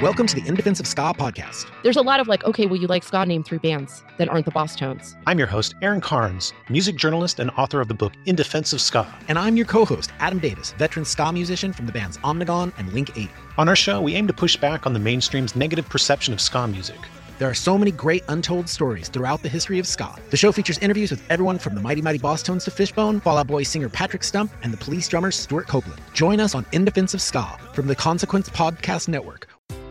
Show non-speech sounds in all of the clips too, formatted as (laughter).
Welcome to the In Defense of Ska podcast. There's a lot of like, okay, well, you like ska, name three bands that aren't the Bosstones. I'm your host, Aaron Carnes, music journalist and author of the book In Defense of Ska. And I'm your co host, Adam Davis, veteran ska musician from the bands Omnigone and Link 8. On our show, we aim to push back on the mainstream's negative perception of ska music. There are so many great untold stories throughout the history of ska. The show features interviews with everyone from the Mighty Mighty Bosstones to Fishbone, Fall Out Boy singer Patrick Stump, and the police drummer Stewart Copeland. Join us on In Defense of Ska from the Consequence Podcast Network.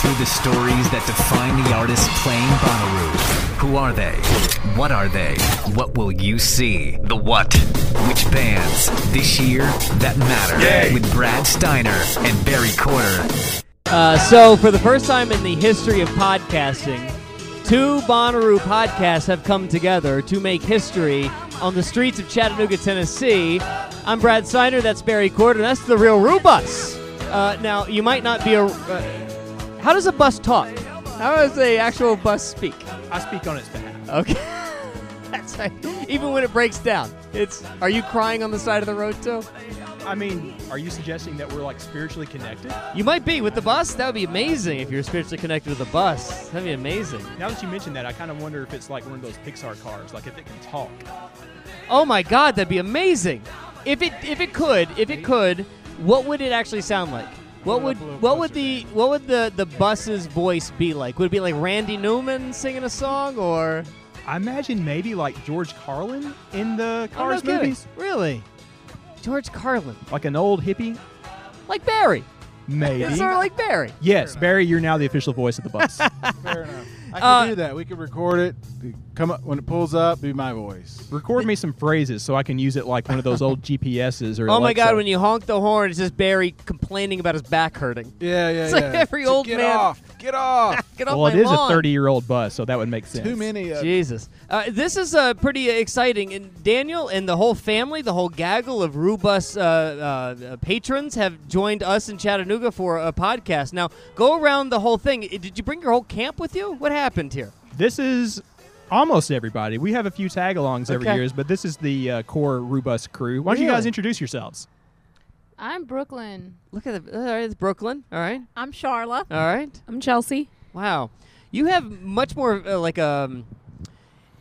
through the stories that define the artists playing Bonnaroo. Who are they? What are they? What will you see? The what? Which bands this year that matter? With Brad Steiner and Barry Corder. Uh, so, for the first time in the history of podcasting, two Bonnaroo podcasts have come together to make history on the streets of Chattanooga, Tennessee. I'm Brad Steiner, that's Barry Corder, and that's the real Roo Bus. Uh, now, you might not be a. Uh, how does a bus talk? How does the actual bus speak? I speak on its behalf. Okay. (laughs) that's right. Even when it breaks down, it's. Are you crying on the side of the road too? I mean, are you suggesting that we're like spiritually connected? You might be with the bus. That would be amazing if you're spiritually connected with the bus. That'd be amazing. Now that you mentioned that, I kind of wonder if it's like one of those Pixar cars, like if it can talk. Oh my God, that'd be amazing. If it if it could, if it could, what would it actually sound like? What would what would the what would the the bus's voice be like? Would it be like Randy Newman singing a song, or I imagine maybe like George Carlin in the Oh, no Cars kidding. movies, Really, George Carlin, like an old hippie, like Barry. maybe. It's (laughs) sort of like Barry. yes, Barry, you're now the official voice of the bus. (laughs) Fair enough. I can Uh, do that. We can record it. Come up when it pulls up. Be my voice. Record me some phrases so I can use it like one of those old (laughs) GPSs or. Oh my God, when you honk the horn, it's just Barry complaining about his back hurting. Yeah, yeah, It's yeah. like every Just old get man- off. Get off. (laughs) Get off Well, it my is lawn. a 30 year old bus, so that would make sense. Too many. Of Jesus. Uh, this is uh, pretty exciting. And Daniel and the whole family, the whole gaggle of Roo Bus uh, uh, patrons have joined us in Chattanooga for a podcast. Now, go around the whole thing. Did you bring your whole camp with you? What happened here? This is almost everybody. We have a few tag alongs every Okay. years, but this is the uh, core Roo Bus crew. Why don't you guys introduce yourselves? I'm Brooklin. Look at the. All right, it's Brooklin. All right. I'm Sharla. All right. I'm Chelsey. Wow. You have much more uh, like um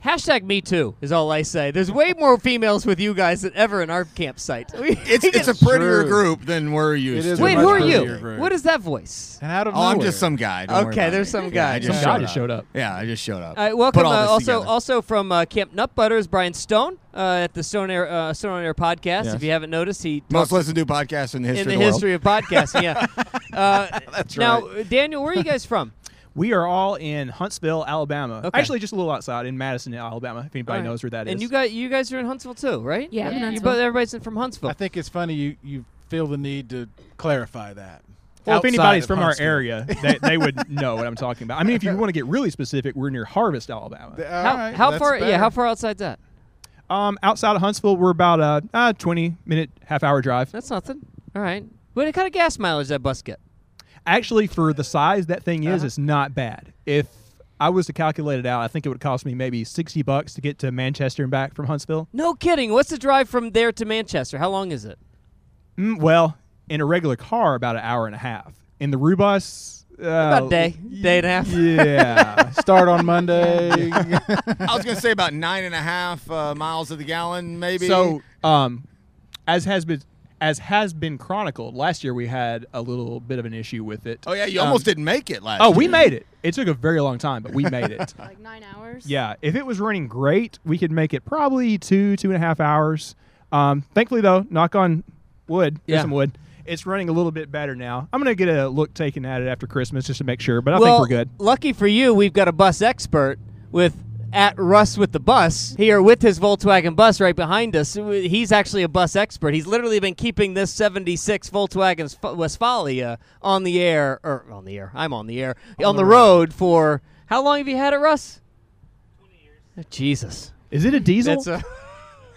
hashtag me too is all I say. There's way more females with you guys than ever in our campsite. (laughs) It's it's a prettier True. group than we're used It is to. a Wait, much who are prettier you? group. What is that voice? And out of Oh, I'm just some guy. Don't worry Okay, about there's me. some Yeah, guy. I just Some showed guy up. just showed up. Yeah, I just showed up. All right, welcome. Put all uh, this also, together. also from uh, Camp Nut Butters, Bryan Stone uh, at the Stone Air uh, Stone on Air podcast. Yes. If you haven't noticed, he most talks listened to podcast in the in history the of the history of podcasting. Yeah. (laughs) Uh, That's right. now. Daniel, where are you guys from? We are all in Huntsville, Alabama. Okay. Actually, just a little outside in Madison, Alabama. If anybody All right. knows where that is. and you got you guys are in Huntsville too, right? Yeah, I'm in You Huntsville. both, everybody's from Huntsville. I think it's funny you you feel the need to clarify that. well, if anybody's of from our area, they, they would (laughs) know what I'm talking about. I mean, if you want to get really specific, we're near Harvest, Alabama. Th- how all right, how that's far? Yeah, how far outside that? Um, outside of Huntsville, we're about a uh, 20 minute, half hour drive. That's nothing. All right. What kind of gas mileage that bus get? Actually, for the size that thing is, Uh-huh. it's not bad. If I was to calculate it out, I think it would cost me maybe 60 bucks to get to Manchester and back from Huntsville. No kidding. What's the drive from there to Manchester? How long is it? Mm, well, in a regular car, about an hour and a half. In the Roo Bus, uh, About a day, day and a half. Yeah. (laughs) Start on Monday. (laughs) I was going to say about nine and a half uh, miles of the gallon, maybe. so, um, as has been as has been chronicled, last year we had a little bit of an issue with it. Oh yeah, you Um, almost didn't make it last. Oh, we made it. It took a very long time, but we (laughs) made it. Like nine hours. Yeah, if it was running great, we could make it probably two, two and a half hours. Um, thankfully, though, knock on wood, there's Yeah. some wood. It's running a little bit better now. I'm gonna get a look taken at it after Christmas just to make sure, but I well, think we're good. Lucky for you, we've got a bus expert with at Russ with the bus here with his Volkswagen bus right behind us. He's actually a bus expert. He's literally been keeping this 76 Volkswagen Sp- Westfalia on the air, or on the air. I'm on the air on, the, road. for how long have you had it, Russ? 20 years. Jesus. Is it a diesel? (laughs)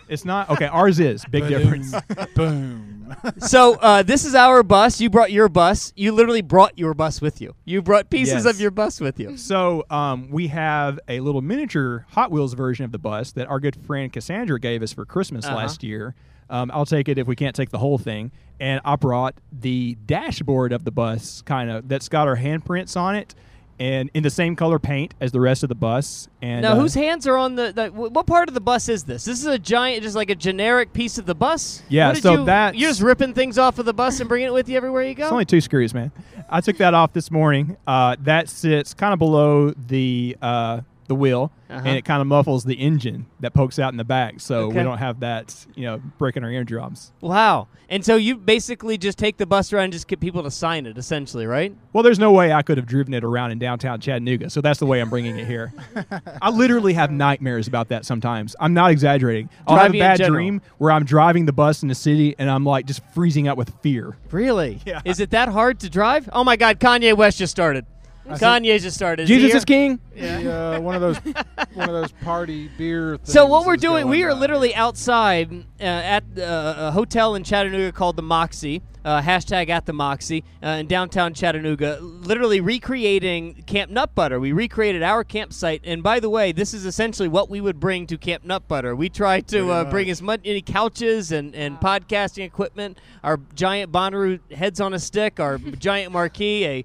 That's a it's not. Okay, ours is. Big difference. (laughs) Boom. so uh, this is our bus. You brought your bus. You literally brought your bus with you. You brought pieces Yes. of your bus with you. So um, we have a little miniature Hot Wheels version of the bus that our good friend Cassandra gave us for Christmas Uh-huh. last year. Um, I'll take it if we can't take the whole thing. And I brought the dashboard of the bus, kind of that's got our handprints on it, and in the same color paint as the rest of the bus. And Now, uh, whose hands are on the, the? What part of the bus is this? This is a giant, just like a generic piece of the bus. Yeah, so you, that's- you're just ripping things off of the bus and bringing it with you everywhere you go. It's only two screws, man. I took that off this morning. Uh, that sits kind of below the uh, the wheel, Uh-huh. and it kind of muffles the engine that pokes out in the back, so Okay. we don't have that, you know, breaking our eardrums. wow. And so you basically just take the bus around and just get people to sign it, essentially, right? Well, there's no way I could have driven it around in downtown Chattanooga, so that's the way I'm bringing it here. (laughs) I literally have nightmares about that sometimes. I'm not exaggerating. I'll have a bad dream where I'm driving the bus in the city and I'm like just freezing out with fear. Really? Yeah. Is it that hard to drive? Oh my God! Kanye West just started. Kanye just started. Is Jesus is king. The, uh, one of those (laughs) one of those party beer. Things So what we're is doing, we going are on. literally outside uh, at uh, a hotel in Chattanooga called the Moxy. Uh, hashtag at the Moxie uh, in downtown Chattanooga, literally recreating Camp Nut Butter. We recreated our campsite, and by the way, this is essentially what we would bring to Camp Nut Butter. We try to uh, bring as much any couches and, and podcasting equipment, our giant Bonnaroo heads on a stick, our (laughs) giant marquee, a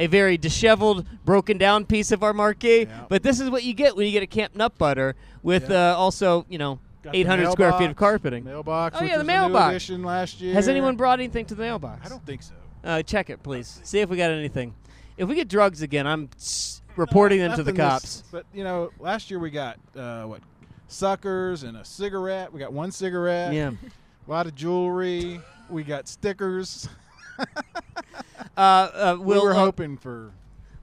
a very disheveled, broken down piece of our marquee. But this is what you get when you get a Camp Nut Butter with uh, also, you know, Got the 800 square feet of mailbox, carpeting. Mailbox. Oh, which yeah, the was a new mailbox. addition last year. Has anyone brought anything to the mailbox? I don't think so. Uh, check it, please. See if we got anything. If we get drugs again, I'm s- reporting them to the Nothing this- cops. But you know, last year we got uh, what suckers and a cigarette. We got one cigarette. Yeah. A lot of jewelry. We got stickers. (laughs) Uh, uh, we will were uh, hoping for.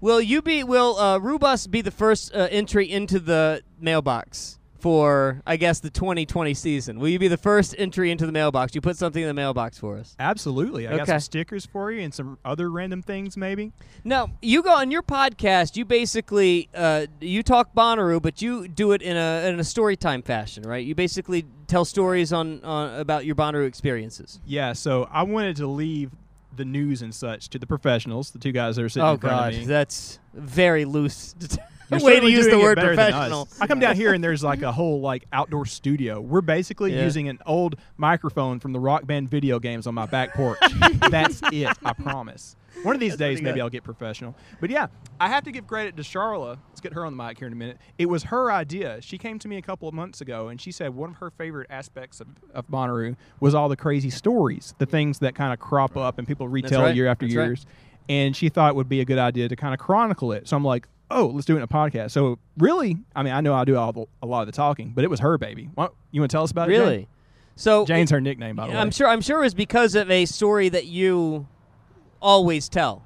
will you be will uh, Roo Bus be the first uh, entry into the mailbox for I guess the 2020 season? Will you be the first entry into the mailbox? You put something in the mailbox for us. Absolutely. I got Okay. some stickers for you and some other random things maybe. Now you go on your podcast. You basically uh, you talk Bonnaroo, but you do it in a in a story time fashion, right? You basically tell stories on, on about your Bonnaroo experiences. Yeah, so I wanted to leave the news and such to the professionals, the two guys that are sitting Oh in front God, of me. that's very loose. (laughs) You're way to use the word better than us. professional. I come down here and there's like a whole like outdoor studio. We're basically Yeah. using an old microphone from the Rock Band video games on my back porch. (laughs) That's it. I promise. One of these That's days, maybe good. I'll get professional. But yeah, I have to give credit to Sharla. Let's get her on the mic here in a minute. It was her idea. She came to me a couple of months ago and she said one of her favorite aspects of, of Bonnaroo was all the crazy stories, the things that kind of crop up and people retell right. year after That's right. years. And she thought it would be a good idea to kind of chronicle it. So I'm like, oh, let's do it in a podcast. So really, I mean, I know I do all the, a lot of the talking, but it was her baby. What, you want to tell us about it? Really? So Jane's her nickname, by the way. I'm sure. I'm sure it was because of a story that you always tell.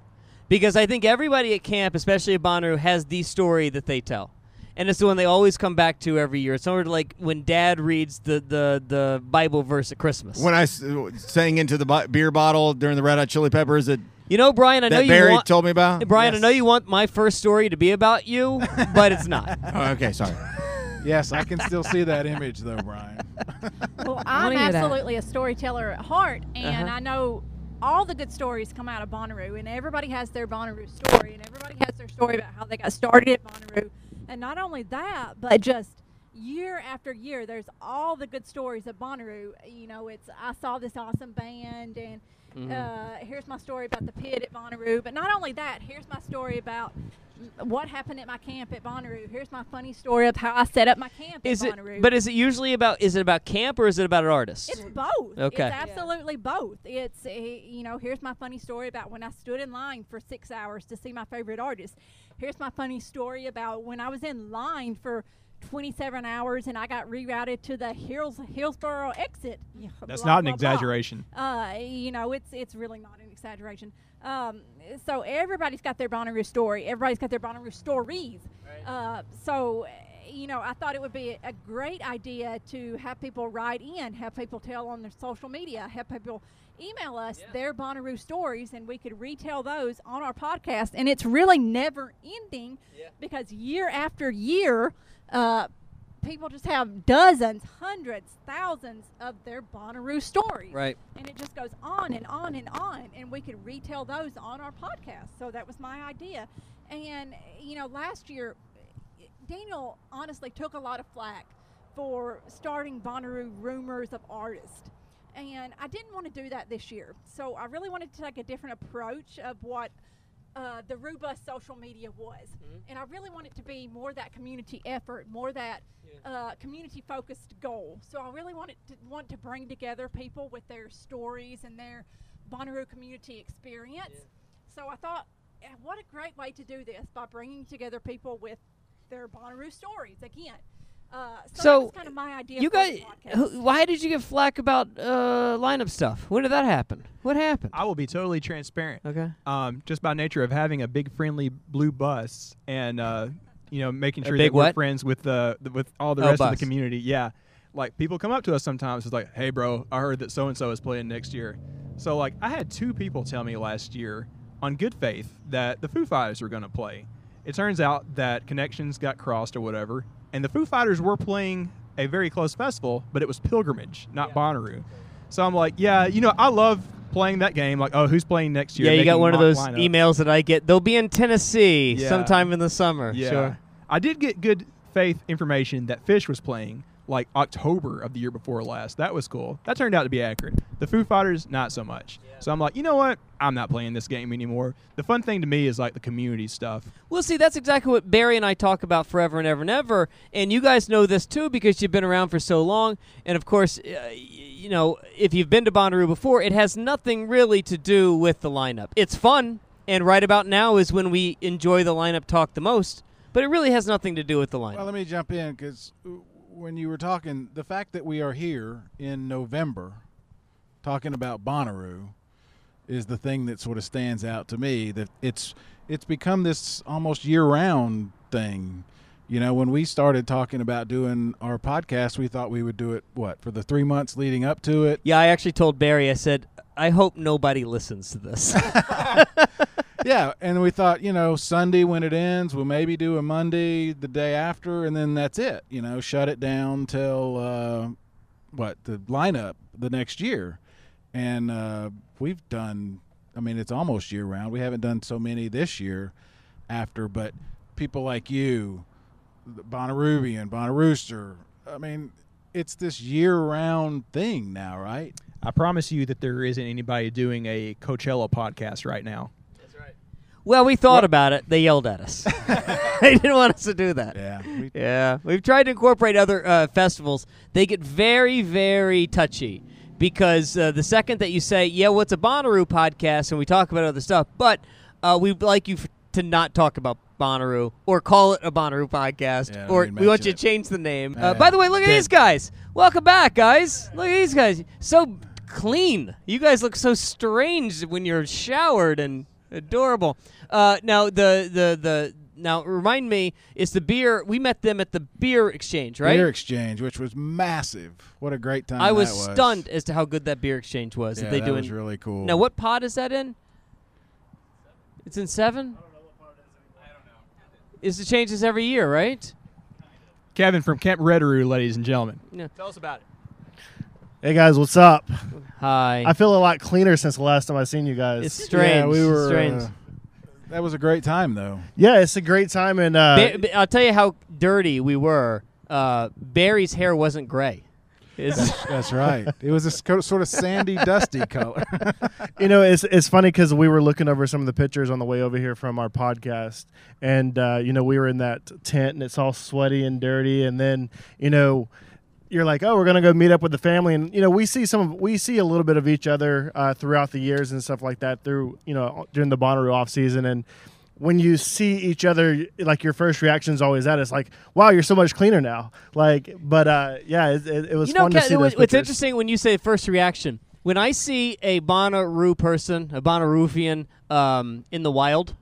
Because I think everybody at camp, especially at Bonnaroo, has the story that they tell, and it's the one they always come back to every year. It's sort of like when Dad reads the the, the Bible verse at Christmas. When I uh, sang into the beer bottle during the Red Hot Chili Peppers that, you know, Bryan, I know that you Barry want told me about. Bryan, I know you want my first story to be about you, (laughs) but it's not. Oh, okay, sorry. (laughs) Yes, I can still see that image though, Bryan. (laughs) Well, I wanna I'm hear that. absolutely a storyteller at heart, and Uh-huh. I know all the good stories come out of Bonnaroo, and everybody has their Bonnaroo story, and everybody has their story about how they got started at Bonnaroo. And not only that, but just year after year, there's all the good stories of Bonnaroo. You know, it's I saw this awesome band, and Mhm. Uh, here's my story about the pit at Bonnaroo. But not only that, here's my story about what happened at my camp at Bonnaroo. Here's my funny story of how I set up my camp Is at it? Bonnaroo. But is it usually about? Is it about camp or is it about an artist? It's both. Okay. It's absolutely both. It's, uh, you know, here's my funny story about when I stood in line for six hours to see my favorite artist. Here's my funny story about when I was in line for 27 hours and I got rerouted to the Hills, Hillsboro exit. That's blah, not an blah, blah. exaggeration. Uh, you know, it's it's really not an exaggeration. Um, so everybody's got their Bonnaroo story. Everybody's got their Bonnaroo stories. Uh, so, you know, I thought it would be a great idea to have people write in, have people tell on their social media, have people email us their Bonnaroo stories, and we could retell those on our podcast. And it's really never ending because year after year, uh, people just have dozens, hundreds, thousands of their Bonnaroo stories. Right. And it just goes on and on and on, and we could retell those on our podcast. So that was my idea. And, you know, last year, Daniel honestly took a lot of flack for starting Bonnaroo rumors of artists. And I didn't want to do that this year. So I really wanted to take a different approach of what uh, the Ruba social media was. And I really want it to be more that community effort, more that uh, community focused goal. So I really wanted to want to bring together people with their stories and their Bonnaroo community experience. So I thought, eh, what a great way to do this by bringing together people with their Bonnaroo stories again. Uh, so, that So was kind of my idea. you for the guys, podcast. who, why did you get flack about uh, lineup stuff? When did that happen? What happened? I will be totally transparent. Okay. Um, just by nature of having a big friendly blue bus and uh, you know making sure big that we're what? friends with the, the with all the Oh, rest of the community. Yeah. Like people come up to us sometimes. It's like, hey, bro, I heard that so and so is playing next year. So like, I had two people tell me last year, on good faith, that the Foo Fighters were going to play. It turns out that connections got crossed or whatever, and the Foo Fighters were playing a very close festival, but it was Pilgrimage, not Bonnaroo. So I'm like, yeah, you know, I love playing that game. Like, oh, who's playing next year? Yeah, you got one of those lineups. emails that I get. They'll be in Tennessee Yeah. sometime in the summer. Yeah. Sure. I did get good faith information that Phish was playing like October of the year before last. That was cool. That turned out to be accurate. The Foo Fighters, not so much. So I'm like, you know what? I'm not playing this game anymore. The fun thing to me is like the community stuff. Well, see, that's exactly what Barry and I talk about forever and ever and ever. And you guys know this too because you've been around for so long. And of course, uh, you know, if you've been to Bonnaroo before, it has nothing really to do with the lineup. It's fun, and right about now is when we enjoy the lineup talk the most. But it really has nothing to do with the lineup. Well, let me jump in because when you were talking, the fact that we are here in November talking about Bonnaroo is the thing that sort of stands out to me. That it's it's become this almost year-round thing. You know, when we started talking about doing our podcast, we thought we would do it what for the three months leading up to it. yeah, I actually told Barry, I said, I hope nobody listens to this. (laughs) (laughs) yeah, and we thought, you know, Sunday when it ends, we'll maybe do a Monday the day after, and then that's it. You know, shut it down till uh, what the lineup the next year, and uh, we've done. I mean, it's almost year round. We haven't done so many this year, after, but people like you, Bonnaroobian, Bonnarooster. I mean, it's this year round thing now, right? I promise you that there isn't anybody doing a Coachella podcast right now. Well, we thought about it. They yelled at us. (laughs) (laughs) they didn't want us to do that. Yeah. We, Yeah, we've tried to incorporate other uh, festivals. They get very, very touchy because uh, the second that you say, "Yeah, well, it's a Bonnaroo podcast," and we talk about other stuff, but uh, we'd like you f- to not talk about Bonnaroo or call it a Bonnaroo podcast, Yeah, or we want you it. to change the name. Yeah, uh, by the way, look at these guys. Welcome back, guys. Look at these guys. So clean. You guys look so strange when you're showered and adorable. Uh, now the the the now remind me, is the beer? We met them at the beer exchange, right? Beer exchange, which was massive. What a great time! I was, that was stunned as to how good that beer exchange was. Yeah, that they that do was really cool. Now, what pod is that in? It's in seven. Is it changes every year, right? Kevin from Camp Reddaroo, ladies and gentlemen. Yeah. Tell us about it. Hey guys, what's up? Hi. I feel a lot cleaner since the last time I seen you guys. It's strange. Yeah, we were. strange. uh, that was a great time, though. yeah, it's a great time and uh, Ba- ba- I'll tell you how dirty we were. Uh, Barry's hair wasn't gray. Is That's, that's right. It was a sco- sort of sandy, dusty color. (laughs) you know, it's it's funny because we were looking over some of the pictures on the way over here from our podcast, and uh, you know, we were in that tent and it's all sweaty and dirty, and then you know. You're like, oh, we're gonna go meet up with the family, and you know, we see some, of, we see a little bit of each other uh, throughout the years and stuff like that. Through, you know, during the Bonnaroo off season, and when you see each other, like your first reaction is always that. It's like, wow, you're so much cleaner now. Like, but uh, yeah, it, it, it was you know, fun to Ken, see what- those what's interesting when you say first reaction. When I see a Bonnaroo person, a Bonnaroovian, um, in the wild,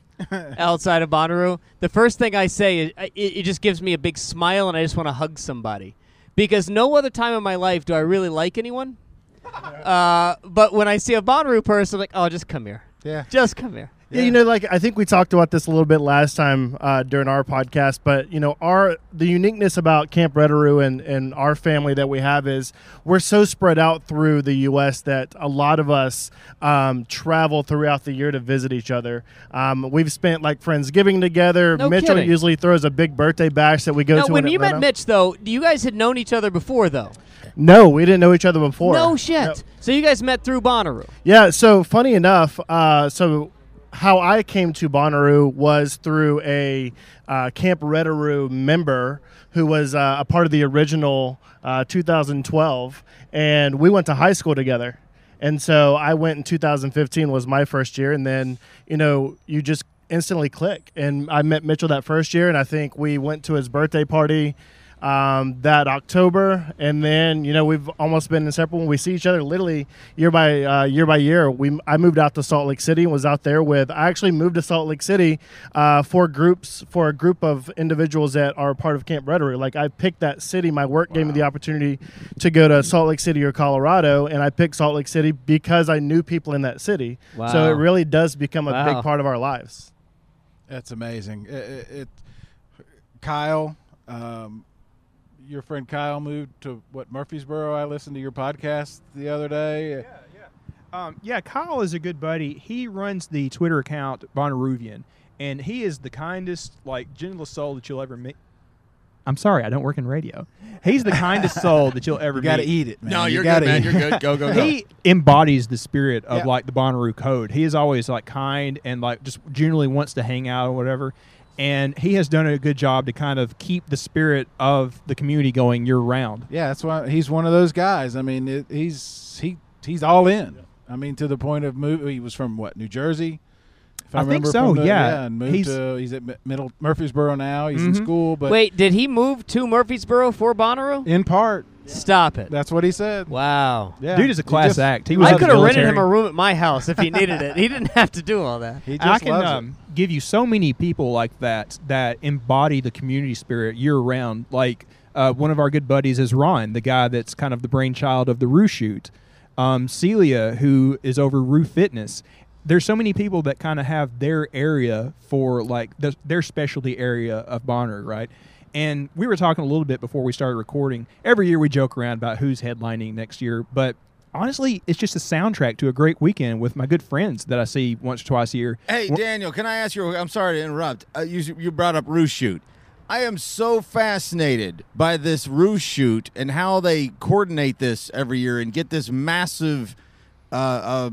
(laughs) outside of Bonnaroo, the first thing I say is it, it just gives me a big smile, and I just want to hug somebody, because no other time in my life do I really like anyone. (laughs) Uh, but when I see a Bonnaroo person, I'm like, oh, just come here. Yeah. Just come here. Yeah, you know, like I think we talked about this a little bit last time uh, during our podcast, but you know, our the uniqueness about Camp Reddaroo and and our family that we have is we're so spread out through the U.S. that a lot of us um, travel throughout the year to visit each other. Um, we've spent like Friendsgiving together. No Mitchell kidding. usually throws a big birthday bash that we go Now, to. when you met Mitch, though, you guys had known each other before, though. no, we didn't know each other before. No shit. So you guys met through Bonnaroo. Yeah, so funny enough, uh, so how I came to Bonnaroo was through a uh, Camp Reddaroo member who was uh, a part of the original uh, 2012, and we went to high school together. And so I went in 2015 was my first year, and then you know you just instantly click. And I met Mitchell that first year, and I think we went to his birthday party um, that October, and then you know we've almost been inseparable. We see each other literally year by uh, year by year. We I moved out to Salt Lake City and was out there with. I actually moved to Salt Lake City uh, for groups for a group of individuals that are part of Camp Reddaroo. Like I picked that city. My work gave me the opportunity to go to Salt Lake City or Colorado, and I picked Salt Lake City because I knew people in that city. Wow. So it really does become a Wow. big part of our lives. That's amazing. It, it, it Kyle, um, your friend Kyle moved to what Murfreesboro. I listened to your podcast the other day. Yeah, yeah. Um, yeah, Kyle is a good buddy. He runs the Twitter account Bonnaroovian, and he is the kindest, like gentlest soul that you'll ever meet. I'm sorry, I don't work in radio. He's the kindest (laughs) soul that you'll ever You got to meet. eat it, man. No, You you're gotta good, man. You're good. Go, go, (laughs) go. He embodies the spirit of Yeah. like the Bonnaroo code. He is always like kind and like just generally wants to hang out or whatever. And he has done a good job to kind of keep the spirit of the community going year round. Yeah, that's why he's one of those guys. I mean, it, he's he he's all in. I mean, to the point of move. He was from what New Jersey. If I think remember so, from the- yeah. and moved He's- to he's at Middle Murfreesboro now. He's in Mhm. school, but Wait, did he move to Murfreesboro for Bonnaroo? in part, Stop it. that's what he said. Wow. Yeah, Dude is a He class just- act. He was I could have rented him a room at my house if he needed it. He didn't have to do all that. He just I can loves it. um, give you so many people like that that embody the community spirit year round. Like uh, one of our good buddies is Ron, the guy that's kind of the brainchild of the Roo Shoot. Um, Celia, who is over Roo Fitness. There's so many people that kind of have their area for like the, their specialty area of Bonner, right? And we were talking a little bit before we started recording. Every year we joke around about who's headlining next year, but honestly, it's just a soundtrack to a great weekend with my good friends that I see once or twice a year. Hey, Daniel, can I ask you? I'm sorry to interrupt. Uh, you you brought up Roo Shoot. I am so fascinated by this Roo Shoot and how they coordinate this every year and get this massive, uh, uh,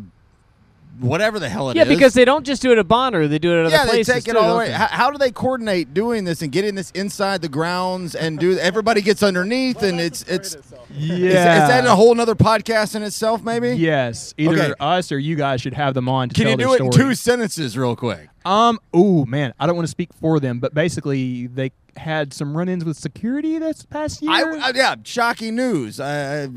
whatever the hell it is. yeah, because they don't just do it at Bonner; they do it at other yeah, they places take it all the way. How, how do they coordinate doing this and getting this inside the grounds and do? Everybody gets underneath, and it's it's. Yeah. Is, is that a whole nother podcast in itself? Maybe. Yes, either Okay. us or you guys should have them on to Can tell you do it in two sentences, real quick? Um. Oh man, I don't want to speak for them, but basically they had some run-ins with security this past year. I, uh, yeah, shocking news. Uh,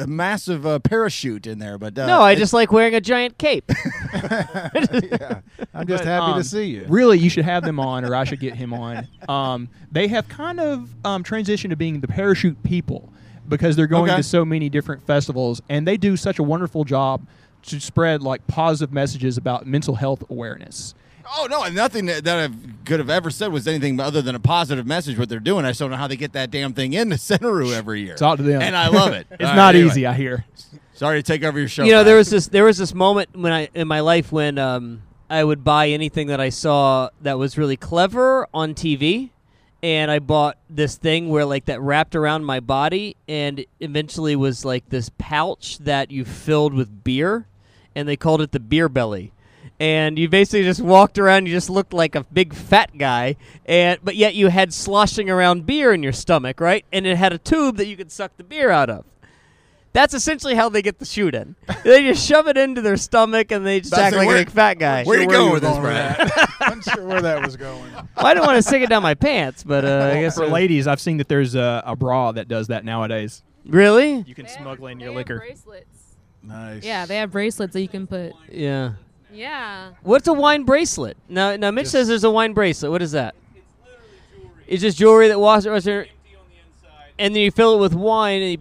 a massive uh, parachute in there, but uh, no, I just like wearing a giant cape. (laughs) (laughs) yeah, I'm just But, happy um, to see you. Really, you should have them on, or I should get him on. Um, they have kind of um, transitioned to being the parachute people because they're going Okay. to so many different festivals, and they do such a wonderful job to spread like positive messages about mental health awareness. Oh no, and nothing that, that I could have ever said was anything other than a positive message. What they're doing, I just don't know how they get that damn thing in into (laughs) Centeroo every year. Talk to them, and I love it. (laughs) it's All right, not anyway. easy, I hear. Sorry to take over your show. you know, Pat. there was this there was this moment when I in my life when um, I would buy anything that I saw that was really clever on TV, and I bought this thing where like that wrapped around my body, and eventually was like this pouch that you filled with beer, and they called it the beer belly. And you basically just walked around. You just looked like a big fat guy, and but yet you had sloshing around beer in your stomach, right? And it had a tube that you could suck the beer out of. That's essentially how they get the shoot in. (laughs) they just shove it into their stomach, and they just About to act say, like where- a big fat guy. Where'd you Where go you with this, Brad? I'm (laughs) (laughs) sure where that was going. Well, I didn't want to stick it down my pants, but uh, I guess For ladies, I've seen that there's a, a bra that does that nowadays. Really? You can They have- smuggle in they your have liquor. bracelets. Nice. Yeah, they have bracelets that you can put. Yeah. Yeah. What's a wine bracelet? Now, now Mitch Just- says there's a wine bracelet. What is that? It's it's jewelry. It's just jewelry that was, was there, and then you fill it with wine. And you,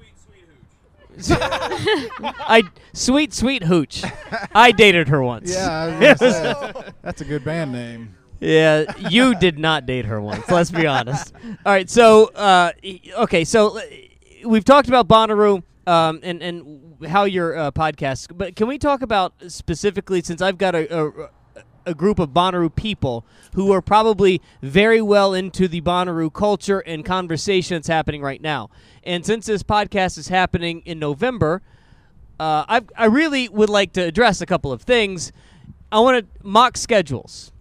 (laughs) I sweet sweet hooch. I dated her once. Yeah, I was It gonna was- (laughs) say, that's a good band name. Yeah, you did not date her once. Let's be honest. All right, so uh, okay, so we've talked about Bonnaroo um, and and how your uh, podcast, but can we talk about specifically since I've got a, a a group of Bonnaroo people who are probably very well into the Bonnaroo culture and conversation that's happening right now. And since this podcast is happening in November, uh, I I really would like to address a couple of things. I want to mock schedules.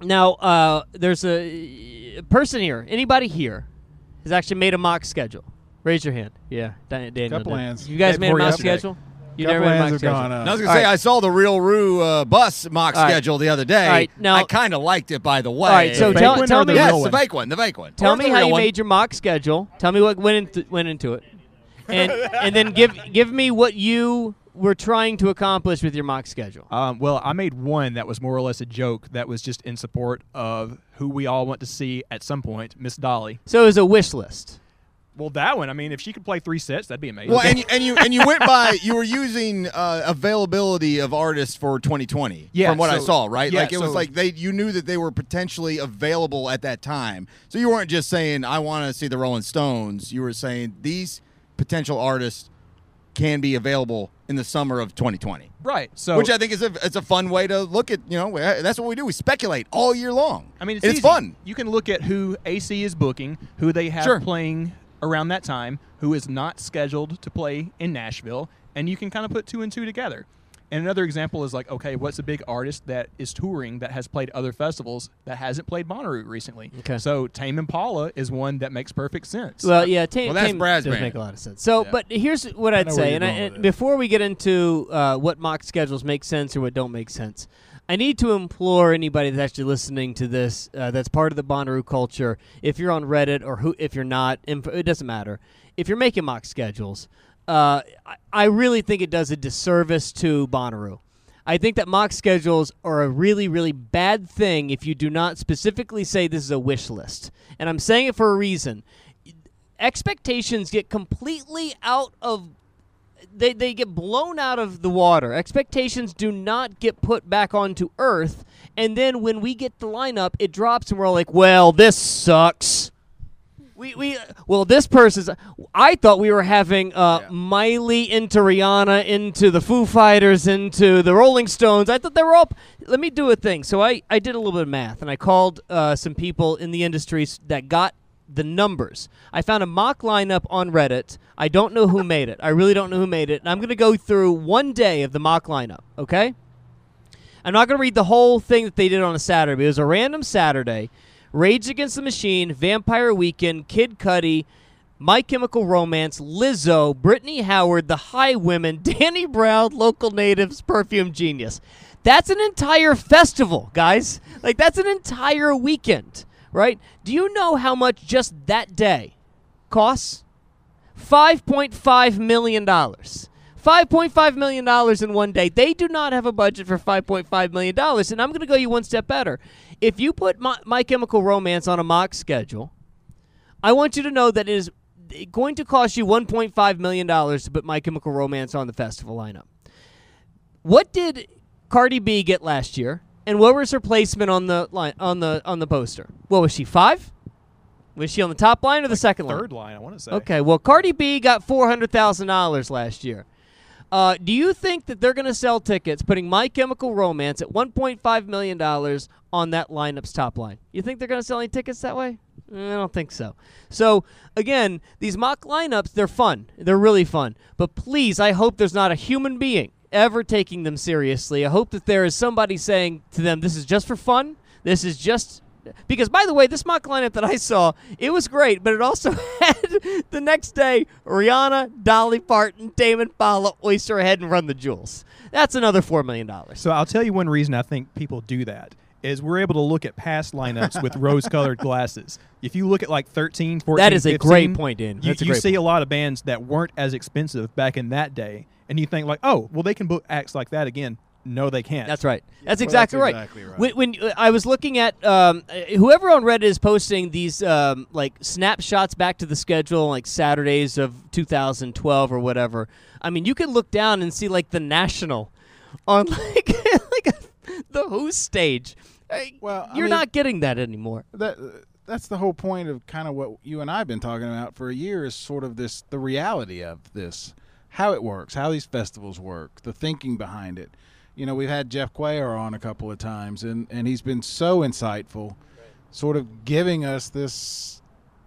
Now, uh, there's a person here. Anybody here has actually made a mock schedule? Raise your hand. Yeah, Dan- Daniel. Couple did. hands. You guys Yeah, made a before mock yesterday. schedule. You Couple never made a hands mock schedule. gone up. And I was gonna say right. I saw the Real Roo uh, bus mock All right. schedule the other day. All right, now- I kind of liked it, by the way. All right, so The tell, one tell or the me. yes, real the fake one, the fake one. Tell Or me the how real you one. made your mock schedule. Tell me what went into, went into it, and (laughs) and then give give me what you were trying to accomplish with your mock schedule. Um, well, I made one that was more or less a joke that was just in support of who we all want to see at some point, Miss Dolly. So it was a wish list. Well, that one, I mean, if she could play three sets, that'd be amazing. Well, and you, and you and you went by (laughs) you were using uh, availability of artists for 2020. Yeah, from what I saw, right? yeah, like it was like they you knew that they were potentially available at that time. So you weren't just saying I want to see the Rolling Stones. You were saying these potential artists can be available in the summer of 2020. right. So, Which I think is a it's a fun way to look at. You know, that's what we do. We speculate all year long. I mean, it's, it's fun. You can look at who AC is booking, who they have Sure. playing around that time, who is not scheduled to play in Nashville, and you can kind of put two and two together. And another example is like, okay, what's a big artist that is touring that has played other festivals that hasn't played Bonnaroo recently? Okay. So Tame Impala is one that makes perfect sense. Well, yeah, Tame, Well, that's Tame Brad's does band. make a lot of sense. So, Yeah. but here's what I'd say, and, I, and before we get into uh, what mock schedules make sense or what don't make sense, I need to implore anybody that's actually listening to this uh, that's part of the Bonnaroo culture. If you're on Reddit or who, if you're not, it doesn't matter. If you're making mock schedules, uh, I, I really think it does a disservice to Bonnaroo. I think that mock schedules are a really, really bad thing if you do not specifically say this is a wish list. And I'm saying it for a reason. Expectations get completely out of they, they get blown out of the water. Expectations do not get put back onto earth. And then when we get the lineup, it drops and we're all like, well, this sucks. We, we well this person's I thought we were having uh, Miley into Rihanna into the Foo Fighters into the Rolling Stones. I thought they were all. Let me do a thing. So I I did a little bit of math and I called uh, some people in the industries that got the numbers. I found a mock lineup on Reddit. I don't know who made it. I really don't know who made it. And I'm going to go through one day of the mock lineup. Okay. I'm not going to read the whole thing that they did on a Saturday. It was a random Saturday. Rage Against the Machine, Vampire Weekend, Kid Cudi, My Chemical Romance, Lizzo, Brittany Howard, The Highwomen, (laughs) Danny Brown, Local Natives, Perfume Genius. That's an entire festival, guys. Like, that's an entire weekend, right? Do you know how much just that day costs? $5.5 million. $5.5 million in one day. They do not have a budget for $5.5 million. And I'm going to go you one step better. If you put My, My Chemical Romance on a mock schedule, I want you to know that it is going to cost you $1.5 million to put My Chemical Romance on the festival lineup. What did Cardi B get last year? And what was her placement on the line on the on the poster? What was she five? Was she on the top line or the second line? third line, I want to say. Okay, well, Cardi B got four hundred thousand dollars last year. Uh, do you think that they're going to sell tickets putting My Chemical Romance at one point five million dollars on that lineup's top line? You think they're going to sell any tickets that way? I don't think so. So again, these mock lineups, they're fun. They're really fun. But please, I hope there's not a human being ever taking them seriously. I hope that there is somebody saying to them, "This is just for fun. This is just." Because by the way, this mock lineup that I saw, it was great, but it also (laughs) had the next day Rihanna, Dolly Parton, Damon Fowler, Oysterhead, and Run the Jewels. That's another four million dollars. So I'll tell you one reason I think people do that is we're able to look at past lineups with (laughs) rose-colored glasses. If you look at like 13, 14, That is a great point, Dan. You, That's a you great see point. a lot of bands that weren't as expensive back in that day, and you think like, oh, well, they can book acts like that again. No, they can't. That's right. That's Well, exactly that's right. exactly right. When, when uh, I was looking at um, uh, whoever on Reddit is posting these um, like snapshots back to the schedule, like Saturdays of 2012 or whatever. I mean, you can look down and see like the national on (laughs) like like the Who stage. Uh, Well, I you're mean- not getting that anymore. That that's the whole point of kind of what you and I have been talking about for a year is sort of this the reality of this, how it works, how these festivals work, the thinking behind it. You know, we've had Jeff Cuellar on a couple of times, and and he's been so insightful, sort of giving us this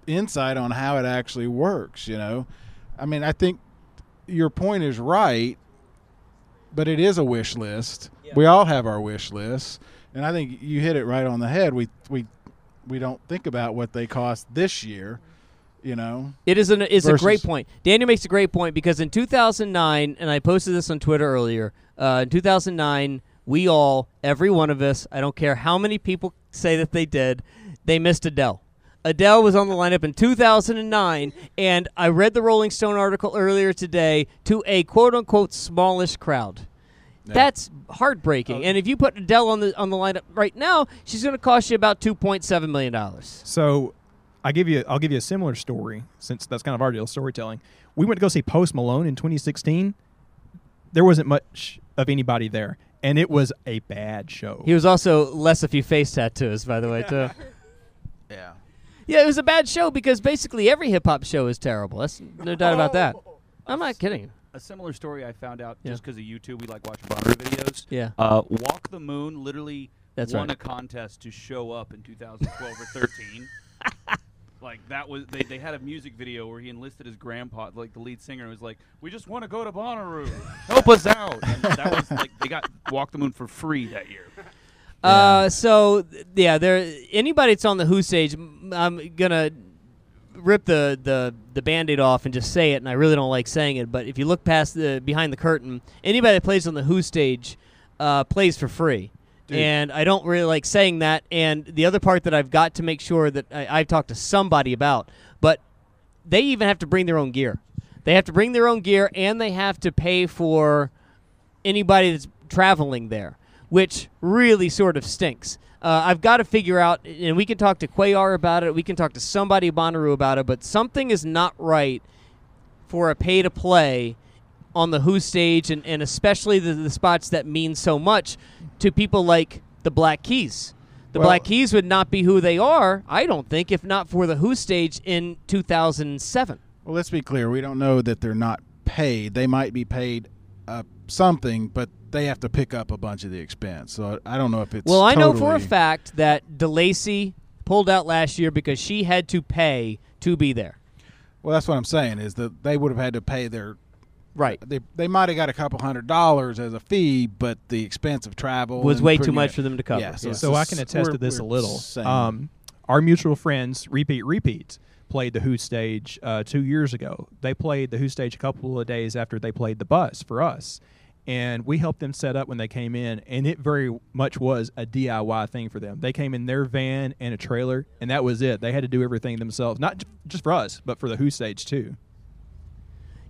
insight on how it actually works. You know, I mean, I think your point is right, but it is a wish list. We all have our wish lists, and I think you hit it right on the head. We we we don't think about what they cost this year. You know, It is an is a great point. Daniel makes a great point because in 2009, and I posted this on Twitter earlier. Uh, in 2009, we all, every one of us, I don't care how many people say that they did, they missed Adele. Adele was on the lineup in 2009, and I read the Rolling Stone article earlier today to a quote unquote smallish crowd. That's heartbreaking. And if you put Adele on the on the lineup right now, she's going to cost you about 2.7 million dollars. So I give you I'll give you a similar story since that's kind of our deal storytelling. We went to go see Post Malone in 2016. There wasn't much of anybody there, and it was a bad show. He was also less a few face tattoos, by the way, too. (laughs) Yeah. Yeah, it was a bad show because basically every hip hop show is terrible. That's no doubt about that. I'm not kidding. A similar story I found out Yeah. just because of YouTube. We like watching Bonnaroo videos. Yeah. Uh, Walk the Moon literally That's won right. a contest to show up in 2012 or 13. (laughs) like that was they, they had a music video where he enlisted his grandpa, like the lead singer, and was like, "We just want to go to Bonnaroo, help us out." And that was like they got Walk the Moon for free that year. Uh, so th- yeah, there. Anybody that's on the Who stage, m- I'm gonna rip the the the band-aid off and just say it. And I really don't like saying it, but if you look past the behind the curtain, anybody that plays on the Who stage uh, plays for free. Dude. And I don't really like saying that. And the other part that I've got to make sure that I, I've talked to somebody about, but they even have to bring their own gear. They have to bring their own gear, and they have to pay for anybody that's traveling there, which really sort of stinks. Uh, I've got to figure out, and we can talk to Cuellar about it. We can talk to somebody Bonnaroo about it, but something is not right for a pay to play on the Who stage, and, and especially the, the spots that mean so much to people like the Black Keys. The Well- Black Keys would not be who they are, I don't think, if not for the Who stage in 2007. Well, let's be clear. We don't know that they're not paid. They might be paid uh, something, but they have to pick up a bunch of the expense. So I don't know if it's. Well, I know for a fact that Delacey pulled out last year because she had to pay to be there. Well, that's what I'm saying is that they would have had to pay their. Right. They they might have got a couple hundred dollars as a fee, but the expense of travel Was way too much it- for them to cover. Yeah, so, Yeah. So I can attest to we're- this a little. Um, our mutual friends, Repeat Repeats, played the Who stage uh, two years ago. They played the Who stage a couple of days after they played the bus for us. And we helped them set up when they came in, and it very much was a DIY thing for them. They came in their van and a trailer, and that was it. They had to do everything themselves, not j- just for us, but for the Who stage too.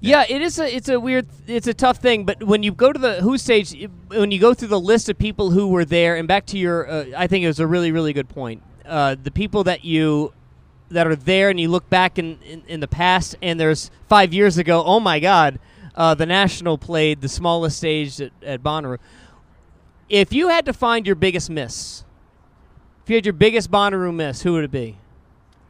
Yeah, it is a it's a weird it's a tough thing, but when you go to the Who stage, when you go through the list of people who were there, and back to your, uh, I think it was a really really good point. Uh, the people that you that are there, and you look back in, in in the past, and there's five years ago. Oh my God, uh, the National played the smallest stage at, at Bonnaroo. If you had to find your biggest miss, if you had your biggest Bonnaroo miss, who would it be?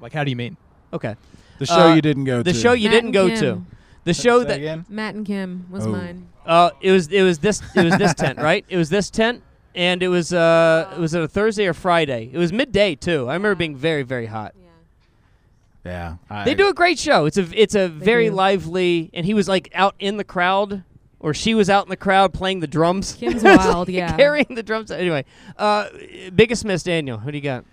Like, how do you mean? Okay. The show Uh, you didn't go to. the to. show you Matt didn't and go Kim. to. The show that again? Matt and Kim was Oh. mine. uh, it was it was this it was this (laughs) tent right? It was this tent, and it was uh it was it a Thursday or Friday? It was midday too. I remember being very very hot. Yeah, I, They do a great show. It's a it's a very do. lively, and he was like out in the crowd, or she was out in the crowd playing the drums. Kim's (laughs) wild, yeah. carrying the drums. Anyway, uh, biggest miss, Daniel. Who do you got?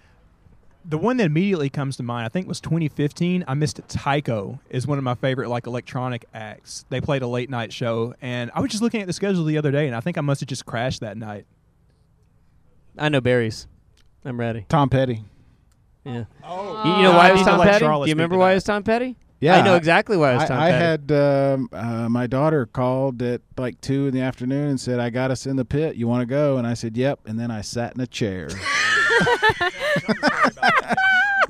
The one that immediately comes to mind, I think, was 2015. I missed it. Tycho is one of my favorite like electronic acts. They played a late night show, and I was just looking at the schedule the other day, and I think I must have just crashed that night. I know berries. I'm ready. Tom Petty. Yeah. Oh, You, you know why it was I need to Tom let Petty? Charlotte Do you remember why it was Tom Petty? Yeah, I know exactly why it was I, Tom I Petty. had um, uh, my daughter called at like two in the afternoon and said, "I got us in the pit. You want to go?" And I said, "Yep." And then I sat in a chair. (laughs)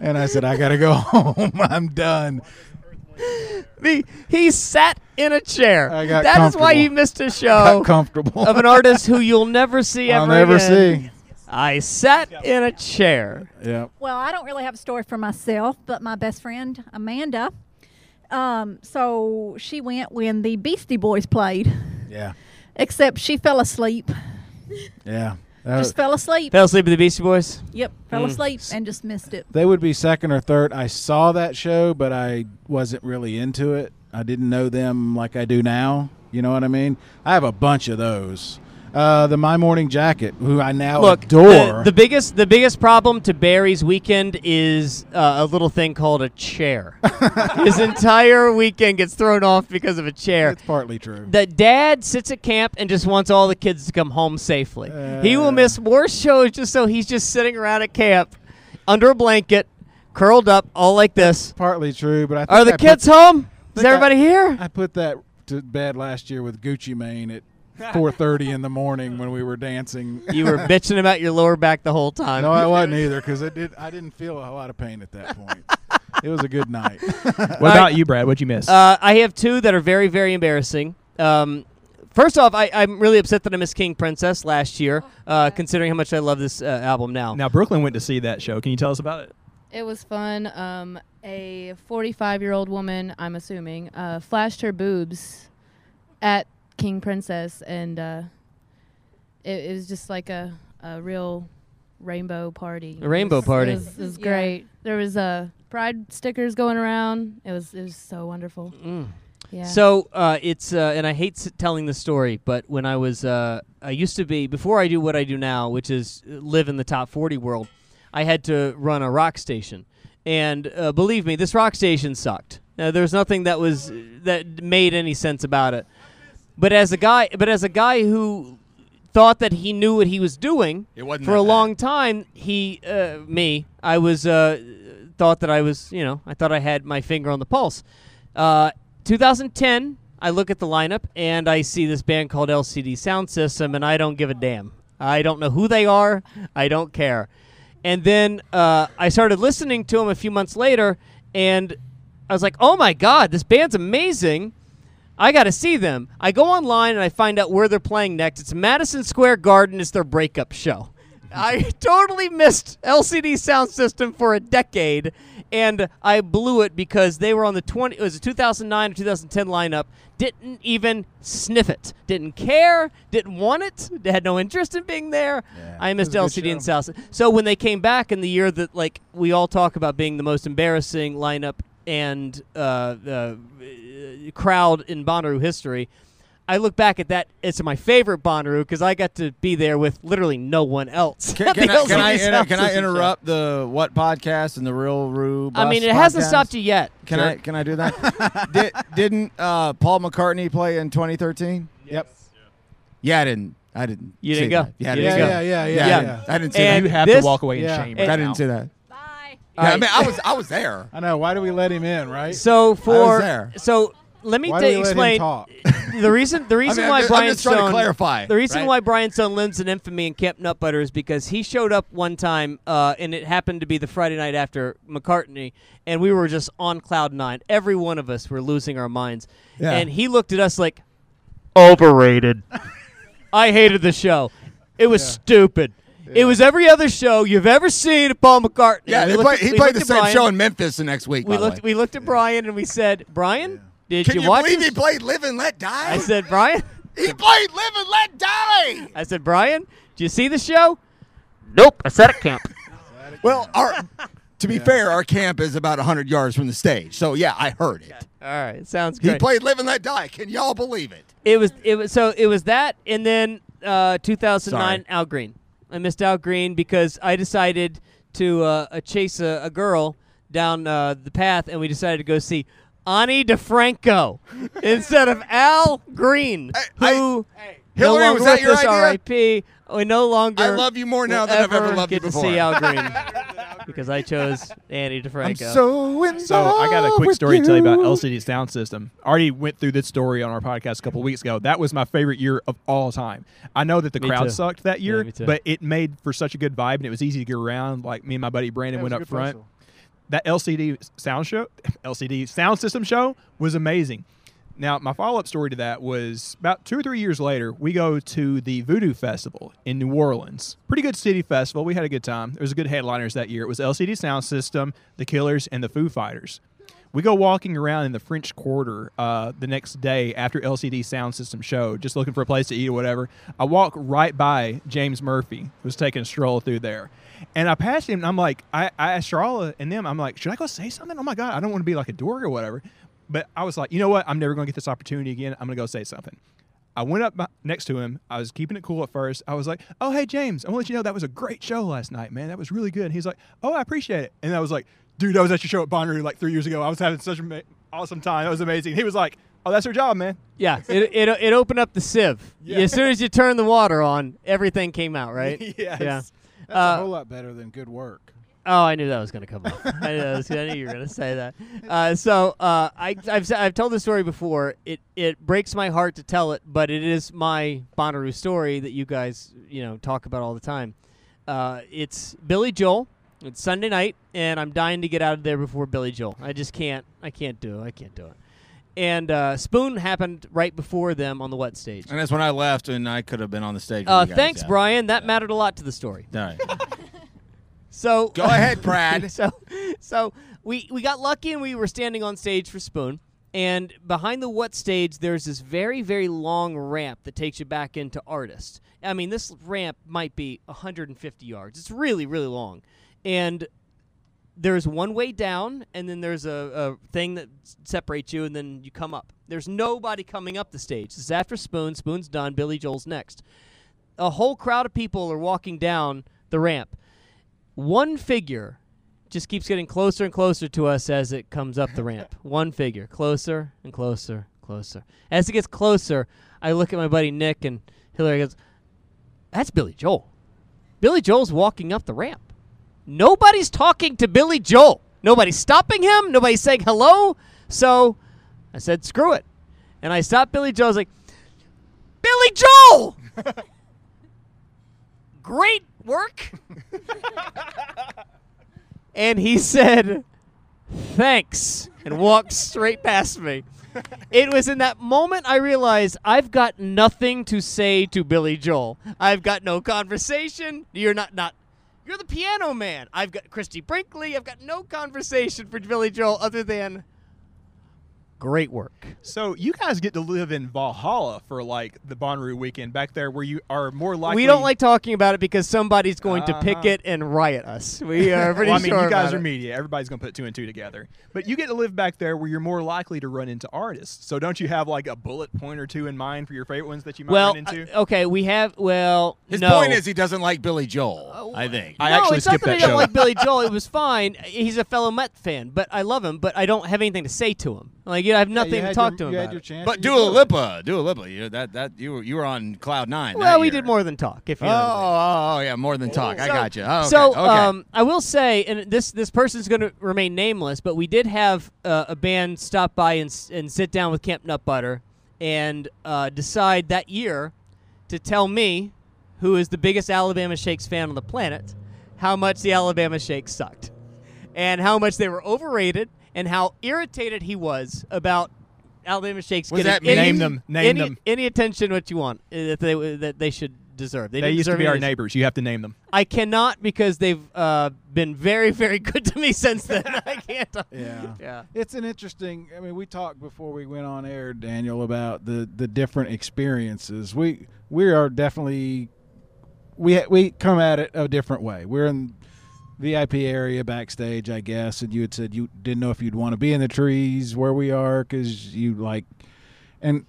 and I said, "I got to go (laughs) home. I'm done." Me, he sat in a chair. I got That is why comfortable. he missed a show Got comfortable of an artist who you'll never see I'll ever never again. see. I sat in a chair. Yep. Well, I don't really have a story for myself, but my best friend Amanda. Um, so she went when the Beastie Boys played, Yeah. except she fell asleep. Yeah. That just fell asleep. Fell asleep with the Beastie Boys. Yep, fell Mm. asleep and just missed it. They would be second or third. I saw that show, but I wasn't really into it. I didn't know them like I do now. You know what I mean? I have a bunch of those. Uh, the My Morning Jacket, who I now Look, adore. The, the biggest the biggest problem to Barry's weekend is uh, a little thing called a chair. (laughs) His entire weekend gets thrown off because of a chair. it's partly true. The dad sits at camp and just wants all the kids to come home safely. he Uh. will miss more shows just so he's just sitting around at camp under a blanket, curled up, all like this. partly true, but I think Are the I kids put, home? Is think I- everybody here? I put that to bed last year with Gucci Mane at 4:30 in the morning when we were dancing. (laughs) You were bitching about your lower back the whole time. No, I wasn't either because it did. I didn't feel a lot of pain at that point. it was a good night. (laughs) What about you, Brad? What'd you miss? Uh, I have two that are very, very embarrassing. Um, first off, I, I'm really upset that I missed King Princess last year, uh, considering how much I love this uh, album now. now Brooklin went to see that show. Can you tell us about it? It was fun. Um, a 45 year old woman, I'm assuming, uh, flashed her boobs at King Princess, and uh, it, it was just like a, a real rainbow party. A rainbow It was- party. It was, it was Yeah. great. There was uh, pride stickers going around. It was it was so wonderful. Mm. Yeah. So uh, it's uh, and I hate s- telling the story, but when I was uh, I used to be before I do what I do now, which is uh, live in the top 40 world. I had to run a rock station, and uh, believe me, this rock station sucked. Uh, there was nothing that was that made any sense about it. But as a guy, but as a guy who thought that he knew what he was doing It wasn't for that a bad. long time, he uh, me I was uh, thought that I was you know I thought I had my finger on the pulse. Uh, 2010, I look at the lineup and I see this band called LCD Sound System, and I don't give a damn. I don't know who they are. I don't care. And then uh, I started listening to them a few months later, and I was like, "Oh my god, this band's amazing! I got to see them." I go online and I find out where they're playing next. It's Madison Square Garden. It's their breakup show. (laughs) I totally missed LCD Sound System for a decade, and I blew it because they were on the 20. It was a 2009 or 2010 lineup. Didn't even sniff it. Didn't care. Didn't want it. They had no interest in being there. I missed it was a good LCD and show. South. So when they came back in the year that like we all talk about being the most embarrassing lineup and uh, uh, crowd in Bonnaroo history. I look back at that. It's my favorite Bonnaroo because I got to be there with literally no one else. Can, (laughs) can I, can I, inter- can I System show. interrupt the what podcast and the real Roo? I mean, it hasn't stopped you yet. Can I can I do that? (laughs) Did, didn't uh, Paul McCartney play in 2013? Yep. Yeah, I didn't. I didn't. You didn't go. that. Yeah, I You didn't didn't see go. Yeah, yeah, yeah, that. yeah. Yeah, I didn't see And you have this- to walk away Yeah. in shame. I right didn't now. see that. Bye. Yeah, I mean, I was I was there. (laughs) I know. Why do we let him in? Right? So for there. so let me Why ta- do we let him explain talk? (laughs) the reason. The reason I'm why just- I'm Bryan just trying to Stone clarify, The reason right? why Bryan Stone lives in infamy in Camp Nut Butter is because he showed up one time, uh, and it happened to be the Friday night after McCartney, and we were just on cloud nine. Every one of us were losing our minds, Yeah. and he looked at us like overrated. (laughs) I hated the show. It was stupid. It was every other show you've ever seen of Paul McCartney. Yeah, We he played, at- he played the same Bryan. show in Memphis the next week. We by looked. way. We looked at Bryan and we said, "Bryan, did Can you, you, watch?" believe this?" he played Live and Let Die? I said, "Bryan." he played Live and Let Die. I said, "Bryan, do you see the show?" Nope. I said at camp. (laughs) Well, our To be fair, our camp is about 100 yards from the stage. So, yeah, I heard it. All right, sounds good. He played Live and Let Die. Can y'all believe it? It was it was so it was that and then uh, 2009 Sorry. Al Green. I missed out Green because I decided to uh, chase a, a girl down uh, the path and we decided to go see Ani DiFranco (laughs) instead of Al Green, who no Hillary, longer was that with your us, idea? R.I.P. We no longer. I love you more now than I've ever loved you get to see Al Green (laughs) because I chose Ani DiFranco. so in So I got a quick with story to tell you about. LCD Sound System. I already went through this story on our podcast a couple weeks ago. That was my favorite year of all time. I know that the Me crowd too. sucked that year, me too. but it made for such a good vibe and it was easy to get around. Like me and my buddy Brandon Yeah, went up front. festival. That LCD sound show, (laughs) LCD sound system show was amazing. Now, my follow up story to that was about two or three years later, we go to the Voodoo Festival in New Orleans. Pretty good city festival. We had a good time. There was a good headliners that year. It was LCD Sound System, The Killers, and the Foo Fighters. We go walking around in the French Quarter uh, the next day after LCD Sound System show, just looking for a place to eat or whatever. I walk right by James Murphy, was taking a stroll through there. And I passed him, and I'm like, I, I asked Charlotte and them, I'm like, should I go say something? Oh my God, I don't want to be like a dork or whatever. But I was like, you know what? I'm never going to get this opportunity again. I'm going to go say something. I went up next to him. I was keeping it cool at first. I was like, "Oh, hey James, I want to let you know that was a great show last night, man. That was really good." And he's like, "Oh, I appreciate it." And I was like, "Dude, I was at your show at Bonnaroo like three years ago. I was having such an ma- awesome time. That was amazing." He was like, "Oh, that's your job, man." Yeah, it, it it opened up the sieve. (laughs) Yeah. As soon as you turn the water on, everything came out, right? (laughs) Yes. Yeah. That's Uh, a whole lot better than good work. Oh, I knew that was going to come up. I knew, was, I knew you were going to say that. Uh, so uh, I, I've, s- I've told the story before. It it breaks my heart to tell it, but it is my Bonnaroo story that you guys you know talk about all the time. Uh, it's Billy Joel. It's Sunday night, and I'm dying to get out of there before Billy Joel. I just can't. I can't do it. I can't do it. And uh, Spoon happened right before them on the wet stage. And that's when I left, and I could have been on the stage. with Uh, you guys, thanks, yeah. Bryan. That mattered a lot to the story. All right. (laughs) So Go ahead, Brad. (laughs) so so we we got lucky and we were standing on stage for Spoon. And behind the what stage, there's this very, very long ramp that takes you back into Artist. I mean, this ramp might be 150 yards. It's really, really long. And there's one way down, and then there's a, a thing that separates you, and then you come up. There's nobody coming up the stage. This is after Spoon. Spoon's done. Billy Joel's next. A whole crowd of people are walking down the ramp. One figure just keeps getting closer and closer to us as it comes up the ramp. (laughs) One figure, closer and closer, closer. As it gets closer, I look at my buddy Nick, and Hillary goes, That's Billy Joel. Billy Joel's walking up the ramp. Nobody's talking to Billy Joel. Nobody's stopping him. Nobody's saying hello. So I said, screw it. And I stopped Billy Joel. I was like, Billy Joel! (laughs) Great work. (laughs) and he said, thanks, and walked straight past me. It was in that moment I realized I've got nothing to say to Billy Joel. I've got no conversation. You're not not you're the piano man. I've got Christie Brinkley. I've got no conversation for Billy Joel other than great work. So you guys get to live in Valhalla for like the Bonnaroo weekend back there, where you are more likely. we don't like talking about it because somebody's going to Uh-huh. picket and riot us. We (laughs) are pretty well, I mean, sure you guys about are it. media. Everybody's going to put two and two together. But you get to live back there where you're more likely to run into artists. So don't you have like a bullet point or two in mind for your favorite ones that you might Well, run into? uh, okay, we have. Well, His no. point is he doesn't like Billy Joel. I think. I no, actually it's not skipped that I don't like Billy Joel. It (laughs) was fine. He's a fellow Met fan, but I love him. But I don't have anything to say to him. Like you know, I have nothing to talk to him about. it. But Dua Lipa, Dua Lipa, you that that you were you were on cloud nine. Well, we year. did more than talk. If you Oh, know what I mean. oh, oh, yeah, more than talk. I got you. Oh, okay. So, okay. um, I will say, and this this person's going to remain nameless, but we did have uh, a band stop by and and sit down with Camp Nut Butter and uh, decide that year to tell me, who is the biggest Alabama Shakes fan on the planet, how much the Alabama Shakes sucked, and how much they were overrated, and how irritated he was about. Alabama Shakes Was getting that any, Name them. Name any, them. any attention what you want uh, that they that they should deserve. They, They, didn't used to deserve be our of neighbors. You have to name them. I cannot because they've uh, been very, very good to me since then. (laughs) I can't. Yeah. Yeah. It's an interesting. I mean, we talked before we went on air, Daniel, about the the different experiences. We we are definitely we we come at it a different way. We're in VIP area backstage, I guess, and you had said you didn't know if you'd want to be in the trees where we are because you like, and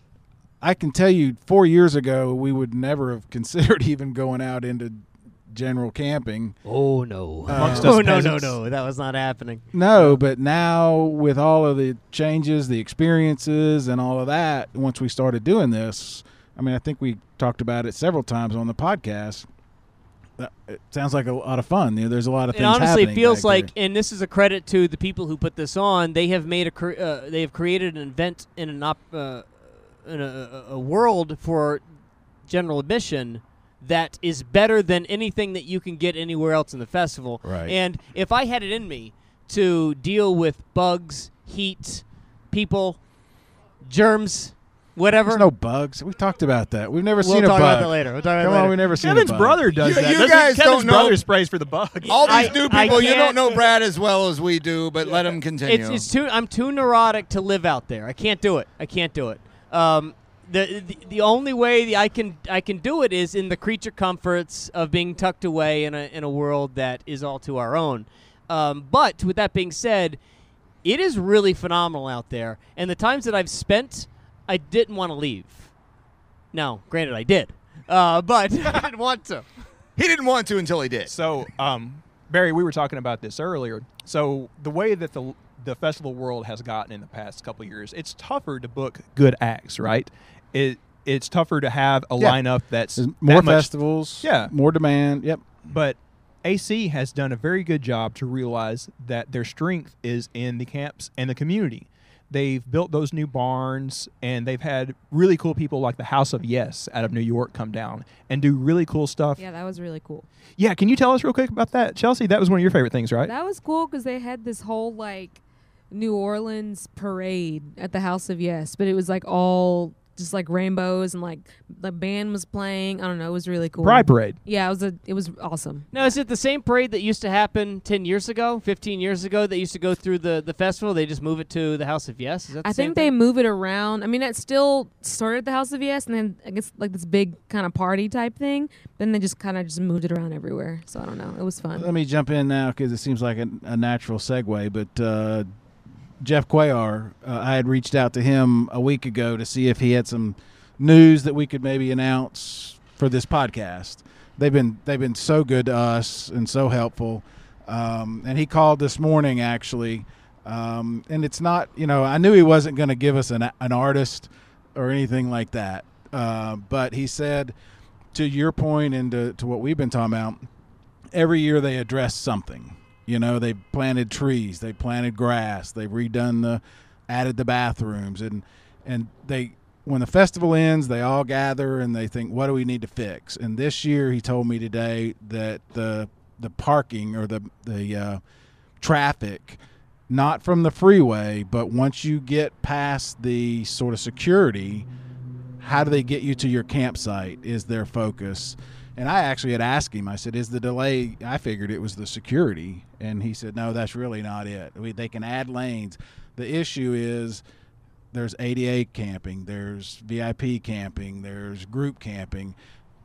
I can tell you, four years ago we would never have (laughs) considered even going out into general camping. Oh no! Uh, oh no no no! That was not happening. No, but now with all of the changes, the experiences, and all of that, once we started doing this, I mean, I think we talked about it several times on the podcast. Uh, It sounds like a lot of fun. You know, there's a lot of It things. honestly happening feels like, there. and this is a credit to the people who put this on. They have made a, uh, they have created an event in an op, uh, in a, a a world for general admission that is better than anything that you can get anywhere else in the festival. Right. And if I had it in me to deal with bugs, heat, people, germs, whatever. There's no bugs. We've talked about that. We've never We'll seen a talk bug. about that later. We'll talk about Come that on, later. we've never seen Kevin's a bug. brother does You- that. you Doesn't- guys Kevin's don't know- brother sprays for the bugs. All these I- new I people, you don't know Brad as well as we do, but let him continue. It's, it's too. I'm too neurotic to live out there. I can't do it. I can't do it. Um, the, the the only way that I can I can do it is in the creature comforts of being tucked away in a in a world that is all to our own. Um, but with that being said, it is really phenomenal out there, and the times that I've spent, I didn't want to leave. Now, granted, I did, uh, but (laughs) I didn't want to. he didn't want to until he did. So, um, Barry, we were talking about this earlier. So, the way that the the festival world has gotten in the past couple of years, it's tougher to book good acts, right? It it's tougher to have a Yeah. lineup that's There's more that much- festivals. Yeah. More demand. Yep. But AC has done a very good job to realize that their strength is in the camps and the community. They've built those new barns and they've had really cool people like the House of Yes out of New York come down and do really cool stuff. Yeah, that was really cool. Yeah, can you tell us real quick about that, Chelsey? That was one of your favorite things, right? That was cool because they had this whole like New Orleans parade at the House of Yes, but it was like all just like rainbows and like the band was playing. I don't know. It was really cool. Pride Parade. Yeah, it was a. It was awesome. Now, is it the same parade that used to happen 10 years ago, 15 years ago, that used to go through the, the festival? They just move it to the House of Yes? Is that the I same think they thing? move it around. I mean, it still started at the House of Yes, and then I guess like this big kind of party type thing. Then they just kind of just moved it around everywhere. So I don't know. It was fun. Let me jump in now because it seems like a, a natural segue. But uh, Jeff Cuellar, uh, I had reached out to him a week ago to see if he had some news that we could maybe announce for this podcast. They've been they've been so good to us and so helpful. Um, and he called this morning actually, um, and it's not you know I knew he wasn't going to give us an an artist or anything like that, uh, but he said to your point and to, to what we've been talking about every year they address something. You know, they planted trees, they planted grass, they've redone the, added the bathrooms, and and they when the festival ends, they all gather and they think, what do we need to fix? And this year, he told me today that the the parking or the the uh, traffic, not from the freeway, but once you get past the sort of security, how do they get you to your campsite? Is their focus? And I actually had asked him. I said, "Is the delay?" I figured it was the security, and he said, "No, that's really not it. We, they can add lanes. The issue is there's ADA camping, there's VIP camping, there's group camping,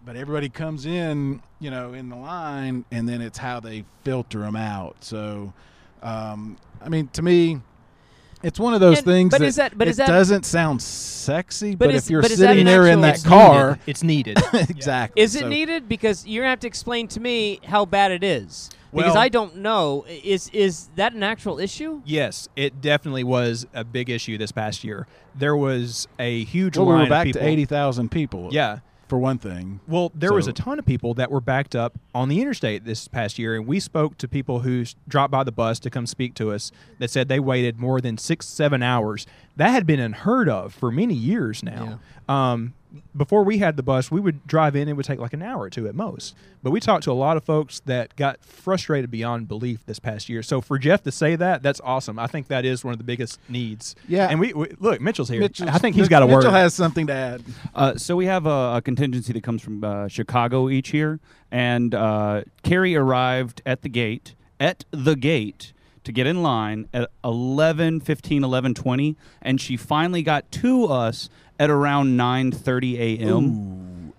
but everybody comes in, you know, in the line, and then it's how they filter them out. So, um, I mean, to me." It's one of those And- things but that, is that- but it is that- doesn't sound sexy, But but, is- if you're but sitting an there in that It's car, needed. It's needed. (laughs) exactly. Is it So- needed? Because you're gonna have to explain to me how bad it is. because I don't know. Is is that an actual issue? Yes, it definitely was a big issue this past year. There was a huge Well, we line were of back people. to eighty thousand people. Yeah. For one thing. Well, there was a ton of people that were backed up on the interstate this past year, and we spoke to people who dropped by the bus to come speak to us that said they waited more than six, seven hours. That had been unheard of for many years now. Um, before we had the bus, we would drive in; it would take like an hour or two at most. But we talked to a lot of folks that got frustrated beyond belief this past year. So for Jeff to say that, that's awesome. I think that is one of the biggest needs. Yeah. and we, we look, Mitchell's here. Mitchell's- I think he's got a word. Mitchell has something to add. Uh, so we have a, a contingency that comes from uh, Chicago each year, and uh, Carrie arrived at the gate at the gate to get in line at 11 15 11 20 and she finally got to us at around 9:30 a.m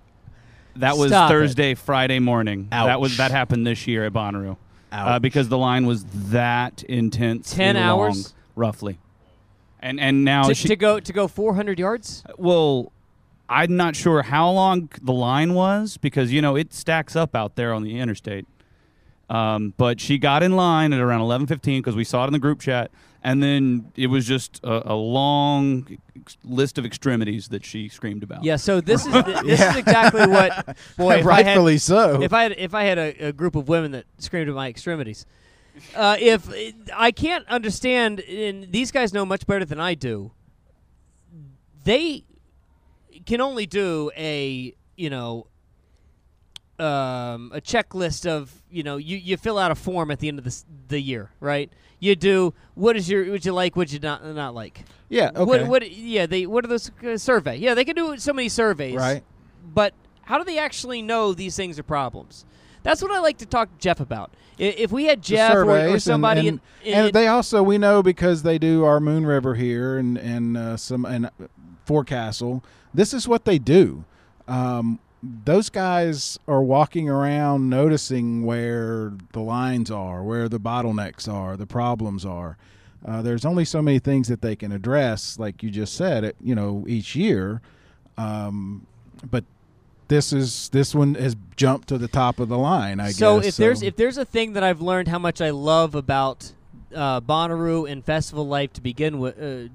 that was Stop thursday friday morning that was that happened this year at bonnaroo uh, because the line was that intense. 10 long, hours? roughly. And and now to, she, to go to go 400 yards. well, I'm not sure how long the line was because you know it stacks up out there on the interstate. Um, but she got in line at around 11:15 because we saw it in the group chat, and then it was just a, a long list of extremities that she screamed about. Yeah, so this is (laughs) this is exactly what boy. If (laughs) Rightfully had, so. If I had if I had a, a group of women that screamed at my extremities, uh, if I can't understand, and these guys know much better than I do. They can only do a you know um, a checklist of you know you, you fill out a form at the end of the the year, right? You do what is your what you like, what you not not like. Yeah, What okay. what yeah they what are those uh, survey? Yeah, they can do so many surveys. Right. But how do they actually know these things are problems? That's what I like to talk to Jeff about. If we had Jeff or, or somebody and, in, and they also we know because they do our Moon River here and and uh, some and Forecastle. This is what they do. Um, those guys are walking around noticing where the lines are, where the bottlenecks are, the problems are. Uh, there's only so many things that they can address, like you just said, it you know each year. Um, but this is this one has jumped to the top of the line. I guess. so guess. if there's if there's a thing that I've learned how much I love about uh, Bonnaroo and festival life to begin with, uh,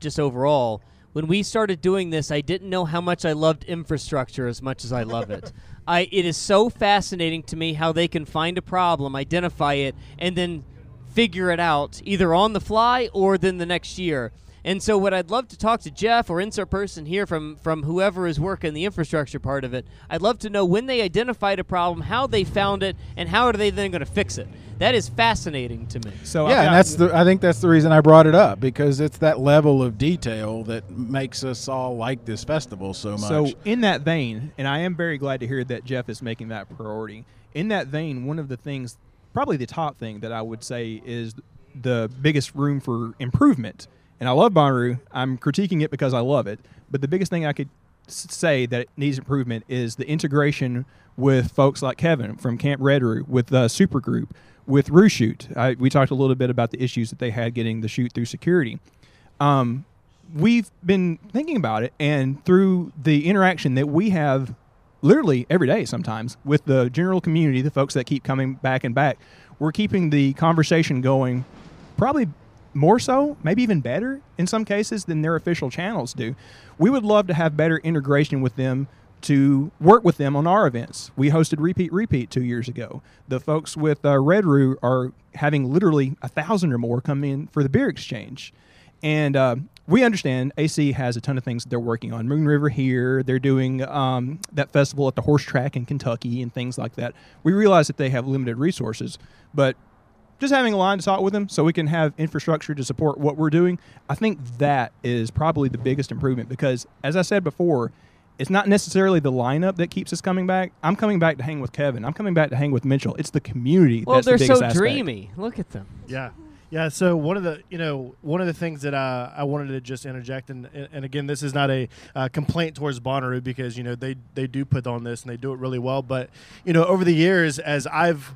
just overall, when we started doing this, I didn't know how much I loved infrastructure as much as I love it. (laughs) I it is so fascinating to me how they can find a problem, identify it, and then figure it out either on the fly or then the next year. And so, what I'd love to talk to Jeff or insert person here from from whoever is working the infrastructure part of it. I'd love to know when they identified a problem, how they found it, and how are they then going to fix it. That is fascinating to me. So yeah, and that's the. I think that's the reason I brought it up because it's that level of detail that makes us all like this festival so much. So, in that vein, and I am very glad to hear that Jeff is making that priority. In that vein, one of the things, probably the top thing that I would say is the biggest room for improvement. And I love Bonnaroo. I'm critiquing it because I love it. But the biggest thing I could say that needs improvement is the integration with folks like Kevin from Camp Reddaroo, with uh, Supergroup, with Roo Shoot. I, we talked a little bit about the issues that they had getting the shoot through security. Um, we've been thinking about it, and through the interaction that we have literally every day sometimes with the general community, the folks that keep coming back and back, we're keeping the conversation going probably more so, maybe even better in some cases than their official channels do. We would love to have better integration with them to work with them on our events. We hosted Repeat Repeat two years ago. The folks with uh, Red Roo are having literally a thousand or more come in for the beer exchange. And uh, we understand AC has a ton of things that they're working on. Moon River here, they're doing um, that festival at the horse track in Kentucky and things like that. We realize that they have limited resources, but just having a line to talk with them so we can have infrastructure to support what we're doing, I think that is probably the biggest improvement because, as I said before, it's not necessarily the lineup that keeps us coming back. I'm coming back to hang with Kevin. I'm coming back to hang with Mitchell. It's the community. Well, that's they're the biggest so aspect. dreamy. Look at them. Yeah. Yeah, so one of the you know one of the things that uh, I wanted to just interject and and again this is not a uh, complaint towards Bonnaroo because you know they they do put on this and they do it really well but you know over the years as I've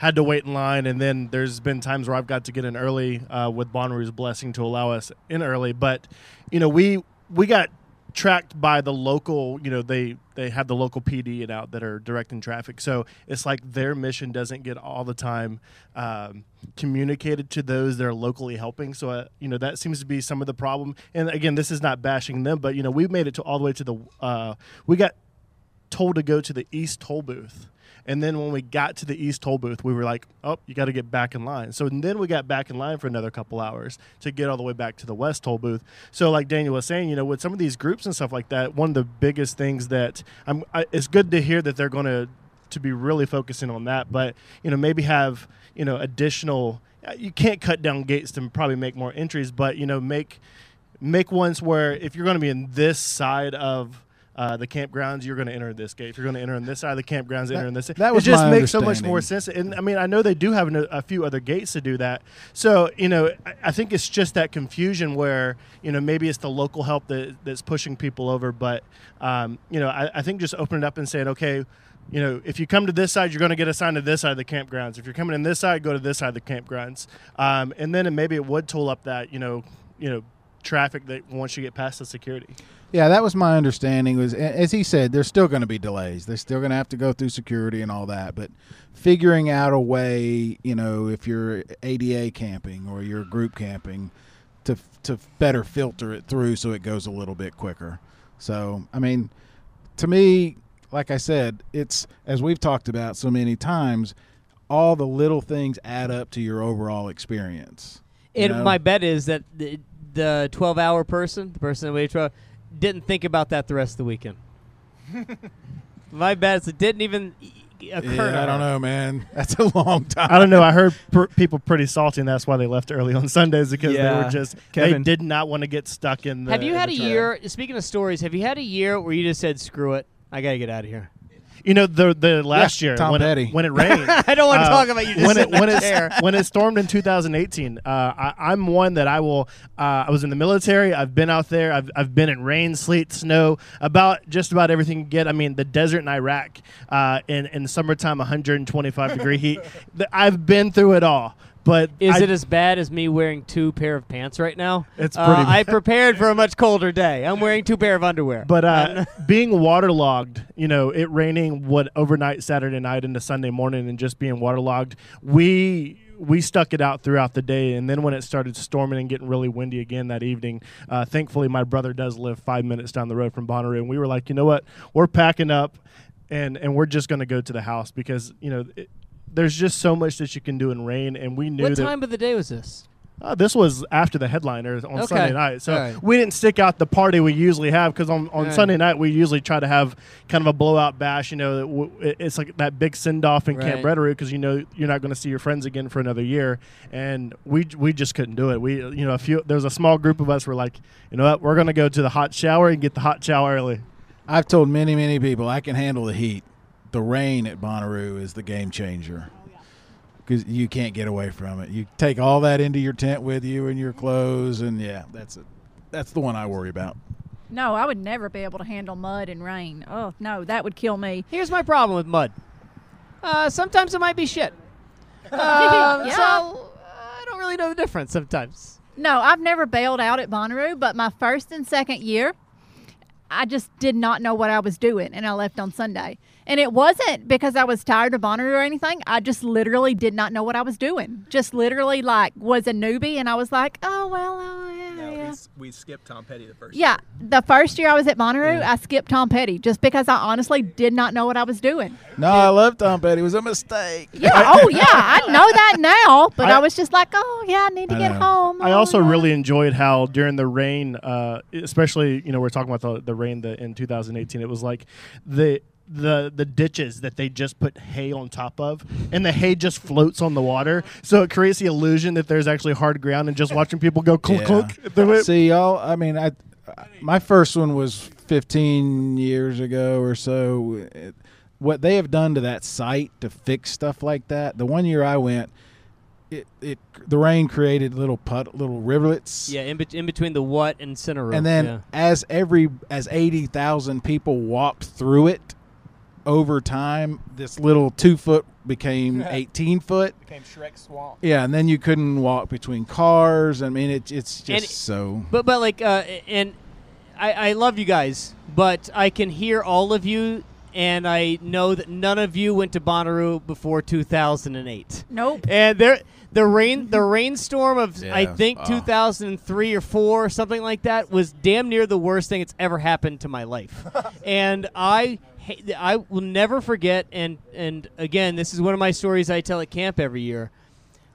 had to wait in line and then there's been times where I've got to get in early uh, with Bonnaroo's blessing to allow us in early. But you know we we got tracked by the local you know they they have the local pd and out that are directing traffic. So it's like their mission doesn't get all the time um, communicated to those that are locally helping. So uh, you know that seems to be some of the problem. And again this is not bashing them but you know we've made it to all the way to the uh, we got told to go to the east toll booth and then when we got to the east toll booth, we were like, "Oh, you got to get back in line." So then we got back in line for another couple hours to get all the way back to the west toll booth. So, like Daniel was saying, you know, with some of these groups and stuff like that, one of the biggest things that I'm, I, it's good to hear that they're going to to be really focusing on that. But you know, maybe have you know additional. uh, You can't cut down gates to probably make more entries, but you know, make make ones where if you're going to be in this side of uh, the campgrounds, you're going to enter this gate. If you're going to enter on this side of the campgrounds, enter in this. that was it just makes so much more sense. And I mean, I know they do have an, a few other gates to do that. So you know, I, I think it's just that confusion where you know maybe it's the local help that that's pushing people over. But um, you know, I, I think just open it up and saying, okay, you know, if you come to this side, you're going to get assigned to this side of the campgrounds. If you're coming in this side, go to this side of the campgrounds. Um, and then it, maybe it would tool up that, you know, you know, traffic that once you get past the security. Yeah, that was my understanding. Was as he said, there's still going to be delays. They're still going to have to go through security and all that. But figuring out a way, you know, if you're ADA camping or you're group camping, to to better filter it through so it goes a little bit quicker. So, I mean, to me, like I said, it's as we've talked about so many times, all the little things add up to your overall experience. you And know? my bet is that the, the 12 hour person, the person that 12, didn't think about that the rest of the weekend. (laughs) my bet is it didn't even occur. Yeah, I don't know, man. (laughs) That's a long time. I don't know. I heard per- people pretty salty, and that's why they left early on Sundays because they were just Kevin. they did not want to get stuck in the. Have you had a the year? Speaking of stories, have you had a year where you just said, "Screw it, I gotta get out of here"? You know the the last Yeah, year Tom when Petty. it, when it rained. (laughs) I don't wanna uh, talk about you just when it when it when it stormed in 2018. Uh, I, I'm one that I will. Uh, I was in the military. I've been out there. I've, I've been in rain, sleet, snow, about just about everything you get. I mean, the desert in Iraq uh, in in summertime, 125 degree heat. (laughs) I've been through it all. But Is I- it as bad as me wearing two pair of pants right now? It's Uh, pretty I prepared for a much colder day. I'm wearing two pair of underwear. But uh, (laughs) being waterlogged, you know, it raining what overnight Saturday night into Sunday morning, and just being waterlogged, we we stuck it out throughout the day. And then when it started storming and getting really windy again that evening, uh, thankfully my brother does live five minutes down the road from Bonnaroo, and we were like, you know what, we're packing up, and and we're just going to go to the house because you know. It, there's just so much that you can do in rain, and we knew what that time of the day was this? uh, this was after the headliner on Okay. Sunday night, so All right. we didn't stick out the party we usually have because on, on Right. Sunday night we usually try to have kind of a blowout bash. You know, that w- it- it's like that big send off in Camp Right. Reddaroo because you know you're not going to see your friends again for another year, and we we just couldn't do it. We you know a few there was a small group of us were like, you know what, we're going to go to the hot shower and get the hot shower early. I've told many, many people I can handle the heat. The rain at Bonnaroo is the game changer because you can't get away from it. You take all that into your tent with you and your clothes, and yeah, that's it. That's the one I worry about. No, I would never be able to handle mud and rain. Oh no, that would kill me. Here's my problem with mud. Uh, sometimes it might be shit. Um, (laughs) Yeah. So I don't really know the difference sometimes. No, I've never bailed out at Bonnaroo, but my first and second year, I just did not know what I was doing, and I left on Sunday. And it wasn't because I was tired of Bonnaroo or anything. I just literally did not know what I was doing. Just literally, like, was a newbie, and I was like, oh well, oh yeah, No, yeah. we, we skipped Tom Petty the first. Yeah, the first year I was at Bonnaroo, I skipped Tom Petty just because I honestly did not know what I was doing. No, I love Tom Petty. It was a mistake. Yeah, oh yeah, I know that (laughs) now, but I, I- was just like, oh yeah, I need to I get know. home. I Oh, also yeah. really enjoyed how during the rain, uh, especially you know we're talking about the, the rain that in 2018. It was like the the the ditches that they just put hay on top of, and the hay just floats on the water, so it creates the illusion that there's actually hard ground, and just watching people go clunk Yeah. clunk through it. See, y'all. I mean, I my first one was 15 years ago or so. It- what they have done to that site to fix stuff like that. The one year I went, it it the rain created little put little rivulets. Yeah, in, bet in between the what and Centeroo. And then yeah. as every as 80,000 people walked through it over time, this little 2 foot became (laughs) 18 foot. Became Shrek Swamp. Yeah, and then you couldn't walk between cars. I mean, it, it's just And- so. But but like uh, and I, I love you guys, but I can hear all of you, and I know that none of you went to Bonnaroo before 2008. Nope. And there the rain the rainstorm of I think Oh. 2003 or 4 or something like that was damn near the worst thing that's ever happened to my life. (laughs) and I ha- I will never forget and and again this is one of my stories I tell at camp every year.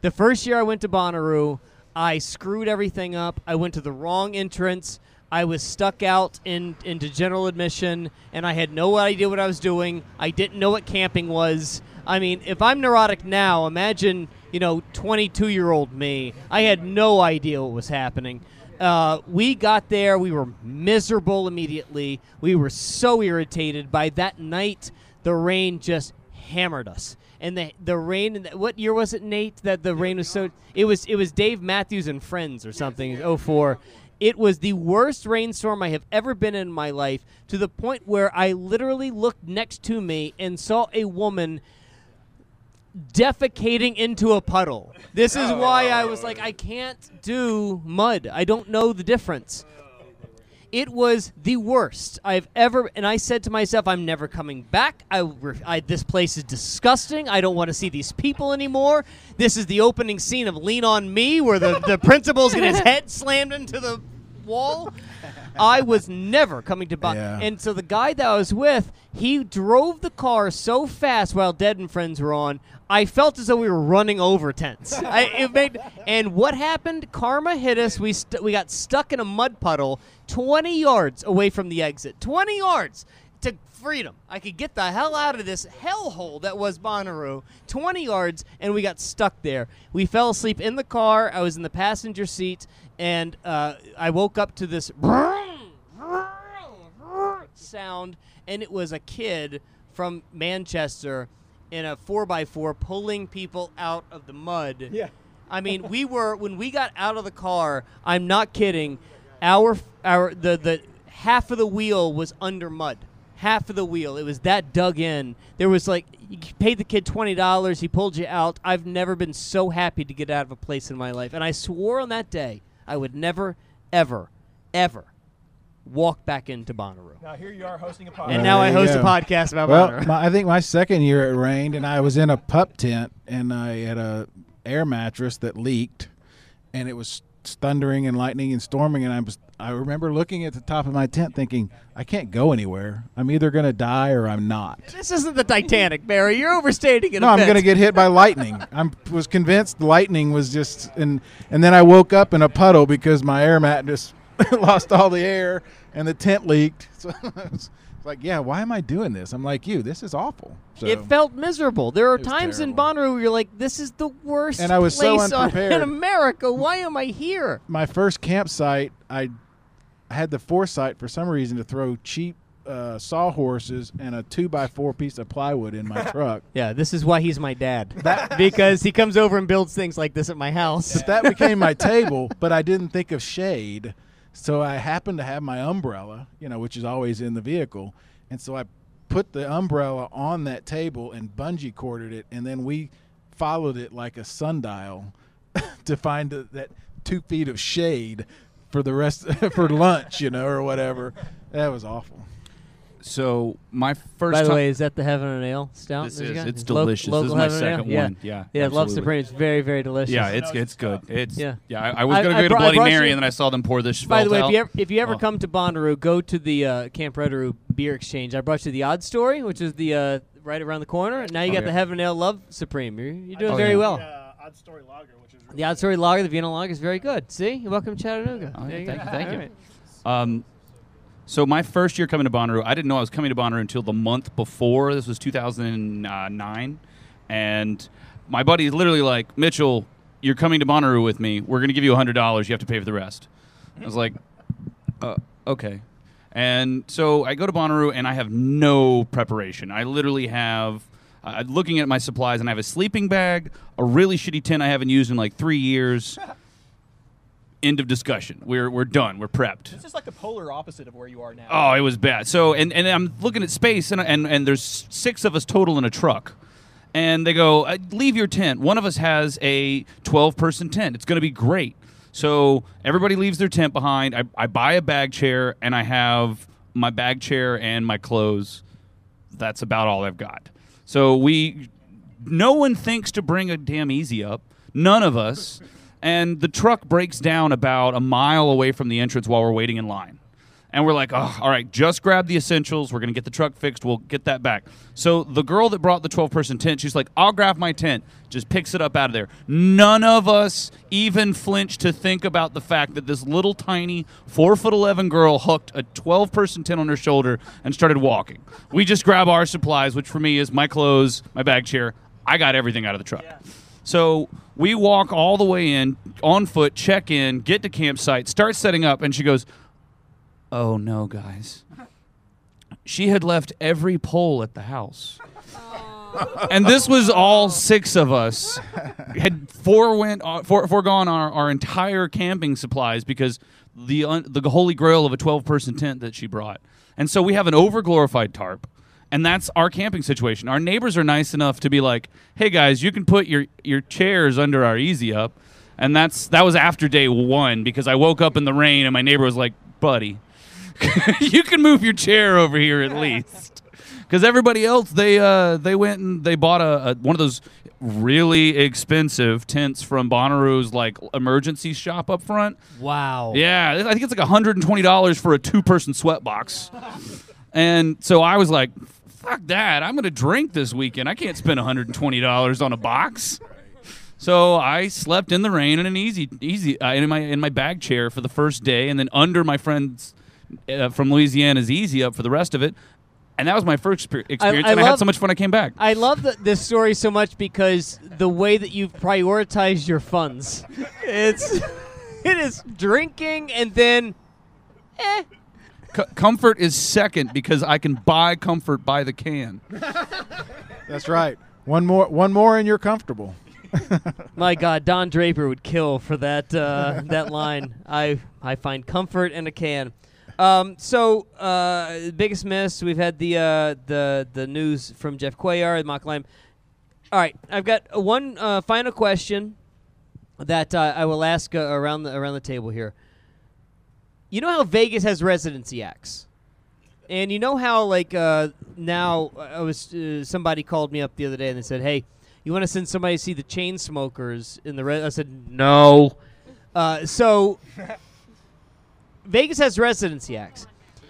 The first year I went to Bonnaroo, I screwed everything up. I went to the wrong entrance. I was stuck out in into general admission, and I had no idea what I was doing. I didn't know what camping was. I mean, if I'm neurotic now, imagine you know 22 year old me. I had no idea what was happening. Uh, we got there. We were miserable immediately. We were so irritated. By that night, the rain just hammered us. And the the rain. What year was it, Nate? That the rain was so. It was it was Dave Matthews and Friends or something. Oh four, It was the worst rainstorm I have ever been in my life to the point where I literally looked next to me and saw a woman defecating into a puddle. This is oh, why I was like, I can't do mud. I don't know the difference. It was the worst I've ever, and I said to myself, "I'm never coming back. I, I this place is disgusting. I don't want to see these people anymore. This is the opening scene of Lean on Me, where the the (laughs) principal's getting his head slammed into the wall. I was never coming to buy. Yeah. And so the guy that I was with, he drove the car so fast while Dead and Friends were on. I felt as though we were running over tents. (laughs) I, it made, and what happened? Karma hit us. We st- we got stuck in a mud puddle, 20 yards away from the exit. 20 yards to freedom. I could get the hell out of this hellhole that was Bonnaroo. 20 yards, and we got stuck there. We fell asleep in the car. I was in the passenger seat, and uh, I woke up to this (laughs) sound, and it was a kid from Manchester in a 4x4 pulling people out of the mud. Yeah. I mean, we were when we got out of the car. I'm not kidding. Our our the the half of the wheel was under mud. Half of the wheel. It was that dug in. There was like you paid the kid twenty dollars. He pulled you out. I've never been so happy to get out of a place in my life, and I swore on that day I would never, ever, ever walk back into Bonnaroo. Now here you are hosting a podcast. And now I There you host a podcast about well, Bonnaroo. my, I think my second year it rained, and I was in a pup tent, and I had a air mattress that leaked, and it was thundering and lightning and storming, and I was I remember looking at the top of my tent thinking I can't go anywhere. I'm either gonna die or I'm not. This isn't the Titanic, Barry. You're overstating it. No, I'm going to get hit by lightning. (laughs) I was convinced lightning was just, and and then I woke up in a puddle because my air mat just (laughs) lost all the air and the tent leaked. (laughs) So it's like, yeah, why am I doing this? I'm like you. This is awful. So, It felt miserable. There are times in Bonnaroo where you're like, "This is the worst And I was so on- in. America. Why am I here?" my first campsite, I had the foresight for some reason to throw cheap uh, sawhorses and a two by four piece of plywood in my (laughs) truck. Yeah, this is why he's my dad. because he comes over and builds things like this at my house. But that became my table, but I didn't think of shade. So I happened to have my umbrella, you know, which is always in the vehicle. And so I put the umbrella on that table and bungee corded it. And then we followed it like a sundial (laughs) to find th- that two feet of shade for the rest (laughs) for lunch, you know, or whatever. That was awful. So my first. By the way, is that the Heaven and Ale stout? This that you is. got? It's Lo- delicious. This local is my Heaven and second yeah. one. Yeah, Yeah, Love absolutely. Supreme. It's very, very delicious. Yeah, it's it's good. It's Yeah. yeah. I, I was gonna I go to brought- I Bloody brought Mary, you- and then I saw them pour this. By the way, Schveldt if you out. ever, if you ever Oh. come to Bonnaroo, go to the uh, Camp Reddaroo Beer Exchange. I brought you the Odd Story, which is the uh, right around the corner. Now you got Okay. the Heaven and Ale Love Supreme. You're, you're doing Oh, very yeah. well. Odd Story Lager, which is The Odd Story Lager, the Vienna Lager is very good. See, welcome to Chattanooga. Oh, There yeah, go. thank you, thank All you. right. Um, so my first year coming to Bonnaroo, I didn't know I was coming to Bonnaroo until the month before. This was 2009, and my buddy is literally like, Mitchell, you're coming to Bonnaroo with me. We're to give you hundred dollars. You have to pay for the rest. I was like, uh, okay. And so I go to Bonnaroo, and I have no preparation. I literally have. Looking at my supplies, and I have a sleeping bag, a really shitty tent I haven't used in like three years. End of discussion. We're we're done. We're prepped. This is like the polar opposite of where you are now. Oh, it was bad. So, and, and I'm looking at space, and, and and there's six of us total in a truck, and they go, "Uh, "Leave your tent." One of us has a 12 person tent. It's going to be great. So everybody leaves their tent behind. I, I buy a bag chair, and I have my bag chair and my clothes. That's about all I've got. So we, no one thinks to bring a damn easy up. None of us. And the truck breaks down about a mile away from the entrance while we're waiting in line. And we're like, oh, all right, just grab the essentials. We're going to get the truck fixed. We'll get that back. So the girl that brought the 12 person tent, she's like, I'll grab my tent. Just picks it up out of there. None of us even flinched to think about the fact that this little tiny 4 foot 11 girl hooked a 12 person tent on her shoulder and started walking. We just grab our supplies, which for me is my clothes, my bag chair. I got everything out of the truck. So we walk all the way in on foot, check in, get to campsite, start setting up, and she goes, Oh no, guys. She had left every pole at the house. and this was all six of us had forewent, uh, for, foregone our, our entire camping supplies because the un- the holy grail of a 12 person tent that she brought. And so we have an overglorified tarp. And that's our camping situation. Our neighbors are nice enough to be like, "Hey guys, you can put your your chairs under our easy up." And that's that was after day 1 because I woke up in the rain and my neighbor was like, "Buddy, (laughs) you can move your chair over here at least." (laughs) Because everybody else, they uh, they went and they bought a, a one of those really expensive tents from Bonnaroo's like emergency shop up front. Wow. Yeah, I think it's like hundred and twenty dollars for a two person sweat box. (laughs) and so I was like, "Fuck that! I'm gonna drink this weekend. I can't spend hundred and twenty dollars on a box." So I slept in the rain in an easy, easy uh, in my in my bag chair for the first day, and then under my friend's uh, from Louisiana's easy up for the rest of it. And that was my first exper- experience, I and I had so much fun. I came back. I love the, this story so much because the way that you've prioritized your funds. It's (laughs) it is drinking and then C- comfort is second because I can buy comfort by the can. That's right. One more, one more, and you're comfortable. (laughs) my God, Don Draper would kill for that uh, that line. I I find comfort in a can. Um, so uh, biggest miss. We've had the uh, the the news from Jeff Cuellar, Mock Lime. All right, I've got uh, one uh, final question that uh, I will ask uh, around the around the table here. You know how Vegas has residency acts, and you know how like uh, now I was uh, somebody called me up the other day and they said, "Hey, you want to send somebody to see the Chainsmokers in the?" Re-? I said, "No." Uh, so Vegas has residency acts.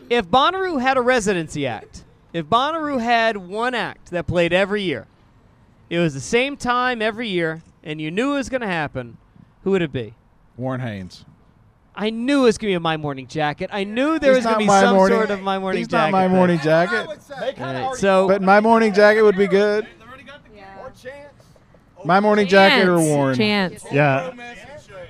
If Bonnaroo had a residency act, if Bonnaroo had one act that played every year, it was the same time every year, and you knew it was going to happen, who would it be? Warren Haynes. I knew it was going to be a My Morning Jacket. I knew there He's was gonna be some Morning- sort of My Morning He's Jacket. not my thing. morning jacket. Alright, so But my morning jacket would be good. My morning jacket or Warren. Chance. Yeah.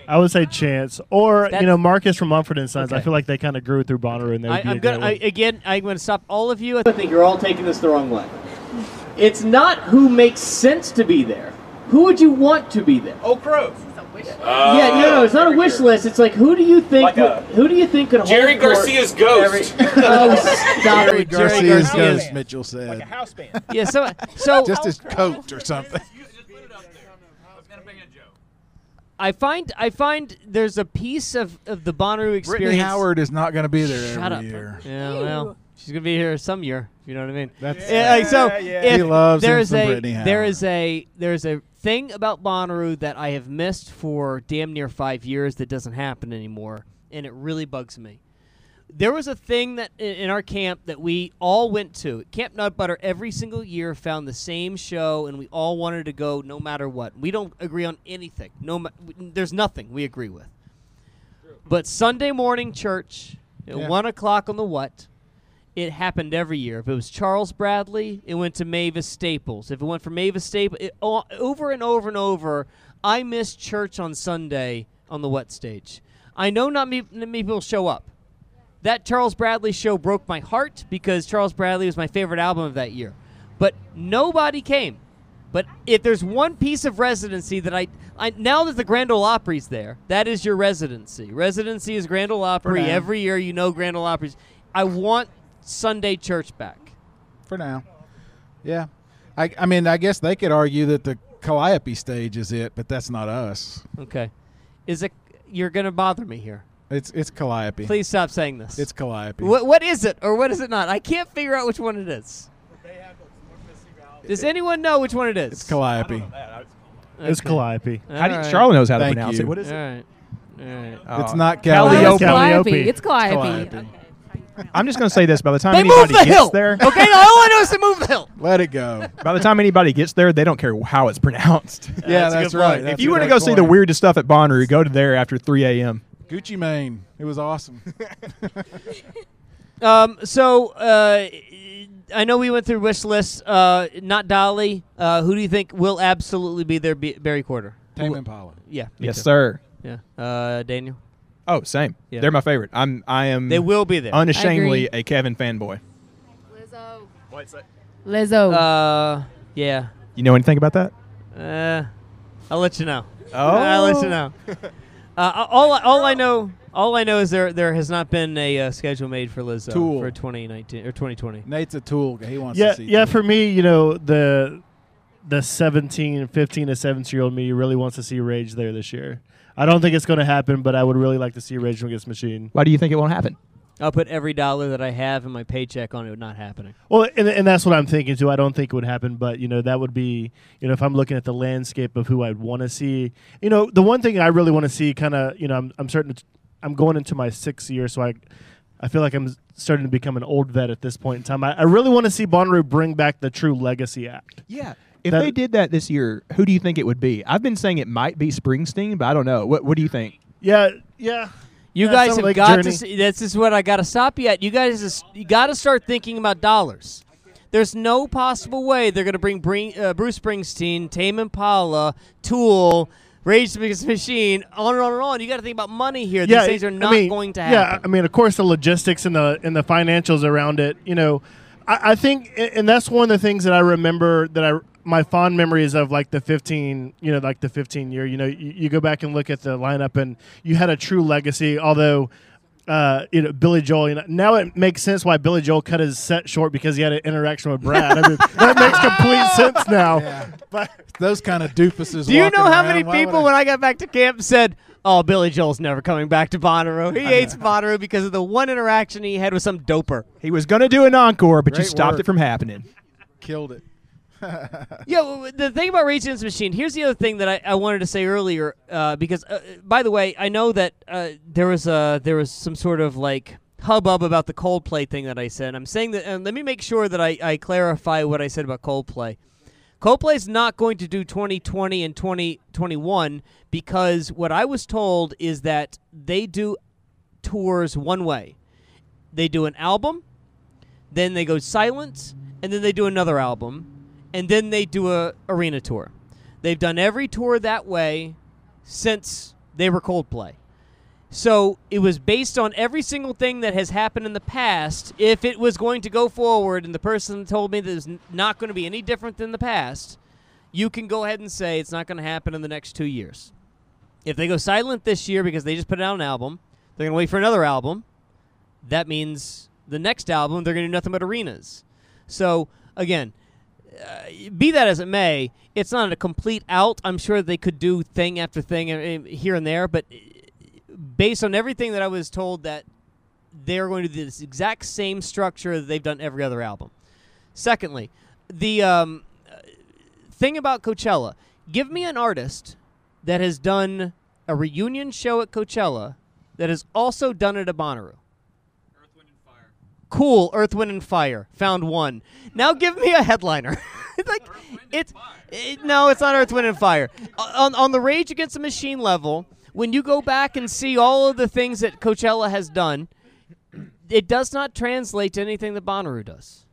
I would say Chance or That's- you know Marcus from Mumford and Sons. I feel like they kind of grew through Bonnaroo, and they would I, I'm gonna I, again. I'm going to stop all of you. I think you're all taking this the wrong way. (laughs) It's not who makes sense to be there. Who would you want to be there? Oh, Crow. yeah, no, no, it's not a wish list. It's like who do you think? Like a- would- who do you think could Jerry hold court Garcia's ghost. every- oh, stop Jerry it, Jerry Garcia's Garcia's ghost, Mitchell said. Like a house band. Yeah, so so Just his coat or something. I find I find there's a piece of, of the Bonnaroo experience. Brittany Howard is not going to be there Shut every up. year. Yeah, well, she's gonna be here some year. You know what I mean? That's- yeah, like, so. Yeah, yeah. If He loves him there's some a Brittany Howard. is a there's a thing about Bonnaroo that I have missed for damn near five years that doesn't happen anymore, and it really bugs me. There was a thing that in our camp that we all went to. Camp Nut Butter every single year found the same show, and we all wanted to go no matter what. We don't agree on anything. No, ma- there's nothing we agree with. But Sunday morning church at Yeah. one o'clock on the what? It happened every year. If it was Charles Bradley, it went to Mavis Staples. If it went from Mavis Staples, it, o- over and over and over, I missed church on Sunday on the What Stage. I know not me- many people show up. That Charles Bradley show broke my heart because Charles Bradley was my favorite album of that year. But nobody came. But if there's one piece of residency that I, I now that the Grand Ole Opry's there, that is your residency. Residency is Grand Ole Opry. Every year you know Grand Ole Opry's. I want Sunday church back. For now. Yeah. I, I mean, I guess they could argue that the Calliope stage is it, but that's not us. Okay. Is it you're gonna bother me here? It's it's Calliope. Please stop saying this. It's Calliope. What what is it or what is it not? I can't figure out which one it is. Does anyone know which one it is? It's Calliope. It's Calliope. How do you- Alright. Charlotte knows how to Thank pronounce you. it. What is All it? right. All right. It's not Calliope. Calliope. It's Calliope. It's Calliope. Calliope. I'm just going to say this: by the time They anybody the gets hill. there, (laughs) Okay, all I know is to move the hill. Let it go. by the time anybody gets there, they don't care how it's pronounced. (laughs) yeah, that's that's, good right. point. That's if you want to great go see the weirdest stuff at Bonnaroo, go to there after 3 a.m. Gucci Mane, it was awesome. (laughs) Um, so uh, I know we went through wish lists. Uh, not Dolly. Uh, who do you think will absolutely be there? Barry Corder. Tame Impala. Yeah. Yes, too. sir. Yeah. Uh, Daniel. Oh, same. Yeah. They're my favorite. I'm. I am. They will be there. unashamedly a Kevin fanboy. Lizzo. Uh, yeah. You know anything about that? Uh, I'll let you know. Oh. I'll let you know. (laughs) Uh, all all I know all I know is there there has not been a uh, schedule made for Lizzo Tool. for 2019 or 2020. Nate's a tool. guy. He wants yeah, to see. yeah. For me, you know, the the 17, 15 to 17 year old me really wants to see Rage there this year. I don't think it's going to happen, but I would really like to see Rage Against the Machine. Why do you think it won't happen? I'll put every dollar that I have in my paycheck on it not happening. Well, and, and that's what I'm thinking too. I don't think it would happen, but you know that would be you know if I'm looking at the landscape of who I'd want to see. You know, the one thing I really want to see, kind of, you know, I'm I'm starting to, I'm going into my sixth year, so I, I feel like I'm starting to become an old vet at this point in time. I, I really want to see Bonnaroo bring back the True Legacy Act. Yeah. If That- they did that this year, who do you think it would be? I've been saying it might be Springsteen, but I don't know. What What do you think? Yeah, yeah. You Yeah, guys have like got to. See, this is what I got to stop you at. You guys, is, you got to start thinking about dollars. There's no possible way they're going to bring, bring uh, Bruce Springsteen, Tame Impala, Tool, Rage Against the Machine, on and on and on. You got to think about money here. These things are I not mean, going to happen. Yeah. I mean, of course, the logistics and the and the financials around it. You know, I, I think, and that's one of the things that I remember that I my fond memories of like the 15 you know like the 15 year you know you, you go back and look at the lineup and you had a true legacy although uh, you know Billy Joel. You know, now it makes sense why Billy Joel cut his set short because he had an interaction with Brad. I mean, that (laughs) makes complete sense now. But those kind of doofuses. Do you know how around, many people, I- when I got back to camp, said, "Oh, Billy Joel's never coming back to Bonnaroo. He hates Bonnaroo because of the one interaction he had with some doper." He was going to do an encore, but you stopped work. it from happening. killed it? (laughs) Yeah, the thing about Rage Against the Machine. Here's the other thing that I, I wanted to say earlier, uh, because uh, by the way, I know that uh, there was uh, there was some sort of like hubbub about the Coldplay thing that I said. I'm saying that, and let me make sure that I, I clarify what I said about Coldplay. Coldplay is not going to do 2020 and 2021 because what I was told is that they do tours one way. They do an album, then they go silent, and then they do another album, and then they do a arena tour. They've done every tour that way since they were Coldplay. So it was based on every single thing that has happened in the past. If it was going to go forward, and the person told me that it's not going to be any different than the past, you can go ahead and say it's not going to happen in the next two years. If they go silent this year because they just put out an album, they're going to wait for another album. That means the next album they're going to do nothing but arenas. So again, uh, be that as it may, it's not a complete out. I'm sure they could do thing after thing uh, uh, here and there, but uh, based on everything that I was told, that they're going to do this exact same structure that they've done every other album. Secondly, the um, uh, thing about Coachella, give me an artist that has done a reunion show at Coachella that has also done it at Bonnaroo. Cool, Earth, Wind, and Fire. Found one. Now give me a headliner. (laughs) it's like it's it, no, it's not Earth, Wind, and Fire. on on the Rage Against the Machine level, when you go back and see all of the things that Coachella has done, it does not translate to anything that Bonnaroo does.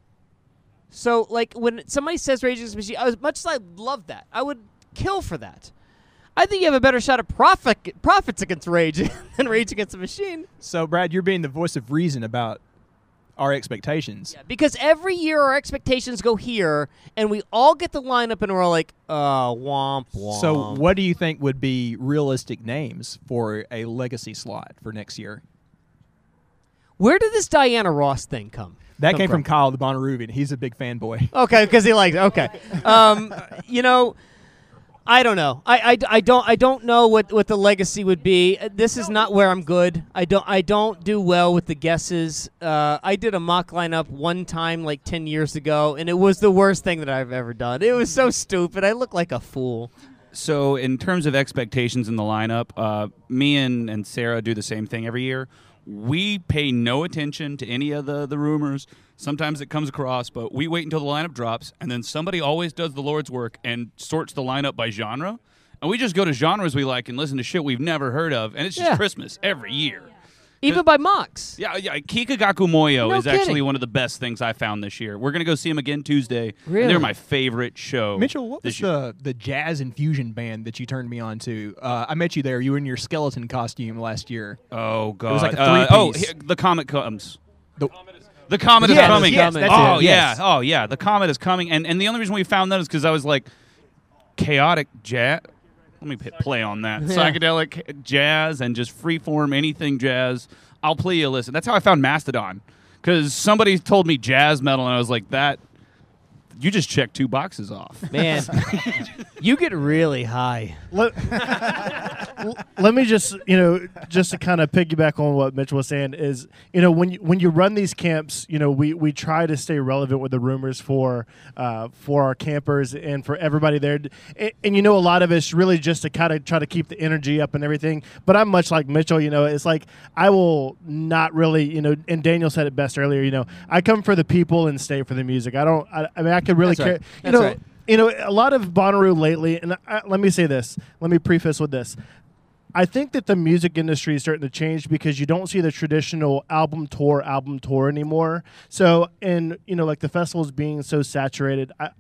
So, like when somebody says Rage Against the Machine, as much as I love that, I would kill for that. I think you have a better shot at profit profits against Rage (laughs) than Rage Against the Machine. So, Brad, you're being the voice of reason about our expectations. Because every year our expectations go here, and we all get the lineup, and we're all like, uh, womp womp. So, what do you think would be realistic names for a legacy slot for next year? Where did this Diana Ross thing come? That come came from Kyle the Bonnaroovian. He's a big fanboy. Okay, because he likes. Okay, (laughs) um, you know, I don't know. I, I, I don't I don't know what, what the legacy would be. This is not where I'm good. I don't I don't do well with the guesses. Uh, I did a mock lineup one time like ten years ago, and it was the worst thing that I've ever done. It was so stupid. I look like a fool. So, in terms of expectations in the lineup, uh, me and, and Sarah do the same thing every year. We pay no attention to any of the, the rumors. Sometimes it comes across, but we wait until the lineup drops, and then somebody always does the Lord's work and sorts the lineup by genre. And we just go to genres we like and listen to shit we've never heard of, and it's just Yeah. Christmas every year. Even by mocks. Yeah, yeah. Kikagaku Moyo No is actually one of the best things I found this year. We're gonna go see him again Tuesday. Really? they're my favorite show. Mitchell, what was this year. the, the jazz infusion band that you turned me on to? Uh, I met you there. You were in your skeleton costume last year. Oh god! It was like a Uh, three oh, piece. here- the comet comes. The, The comet is Yes, coming. yes, that's oh it, yes. yeah, oh yeah. The comet is coming, and and the only reason we found that is because I was like, chaotic jazz. Let me hit play on that psychedelic jazz and just freeform anything jazz. I'll play you a listen. That's how I found Mastodon because somebody told me jazz metal, and I was like, that. You just checked two boxes off, (laughs) Man, you get really high. Let, let me just you know just to kind of piggyback on what Mitch was saying is you know when you, when you run these camps you know we, we try to stay relevant with the rumors for uh, for our campers and for everybody there. And, and you know a lot of it's really just to kind of try to keep the energy up and everything but I'm much like Mitchell you know it's like I will not really you know and Daniel said it best earlier you know I come for the people and stay for the music. I don't I, I mean I could really That's care right. you That's know right. you know, a lot of Bonnaroo lately, and I, let me say this. Let me preface with this. I think that the music industry is starting to change because you don't see the traditional album tour, album tour anymore. So, and you know, like the festivals being so saturated, I,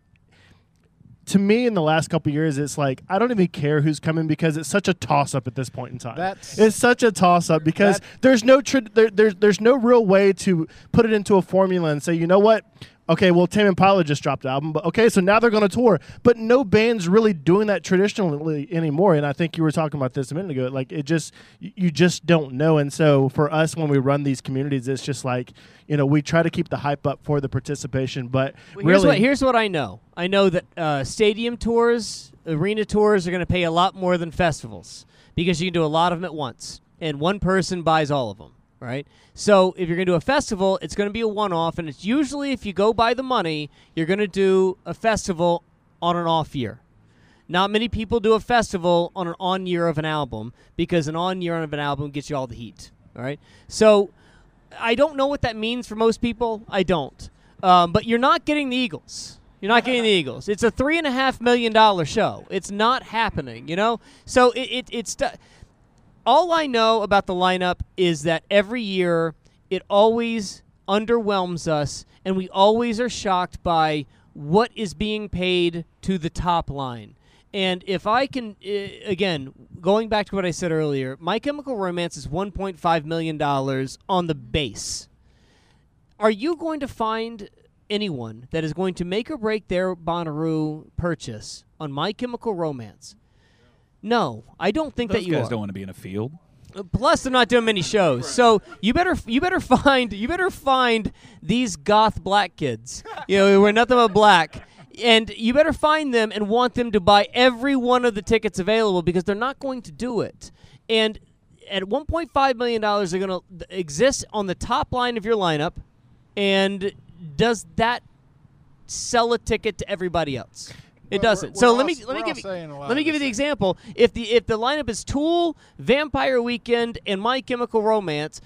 to me, in the last couple years, it's like I don't even care who's coming because it's such a toss up at this point in time. That's- it's such a toss up because That- there's no tra- there, there's there's no real way to put it into a formula and say, you know what? Okay, well, Tame Impala just dropped an album, but okay, so now they're going to tour. But no band's really doing that traditionally anymore. And I think you were talking about this a minute ago. Like it just, you just don't know. And so for us, when we run these communities, it's just like, you know, we try to keep the hype up for the participation. But Well, here's really, what here's what I know. I know that uh, stadium tours, arena tours are going to pay a lot more than festivals because you can do a lot of them at once, and one person buys all of them. Right. So if you're going to do a festival, it's going to be a one-off, and it's usually if you go by the money, you're going to do a festival on an off year. Not many people do a festival on an on year of an album because an on year of an album gets you all the heat. All right. So I don't know what that means for most people. I don't. Um, but you're not getting the Eagles. You're not getting the Eagles. It's a three and a half million dollar show. It's not happening. You know. So it, it it's. All I know about the lineup is that every year it always underwhelms us, and we always are shocked by what is being paid to the top line. And if I can, uh, again, going back to what I said earlier, My Chemical Romance is $1.5 million on the base. Are you going to find anyone that is going to make or break their Bonnaroo purchase on My Chemical Romance? No, I don't think Those that you guys are. don't want to be in a field. Plus, they're not doing many shows, so you better you better (laughs) find you better find these goth black kids. You know, we're nothing but black, and you better find them and want them to buy every one of the tickets available because they're not going to do it. And at 1.5 million dollars, they're going to exist on the top line of your lineup. And does that sell a ticket to everybody else? It Well, doesn't. we're- so we're let me all- let me give you saying a lot let me give the you the example. If the if the lineup is Tool, Vampire Weekend, and My Chemical Romance,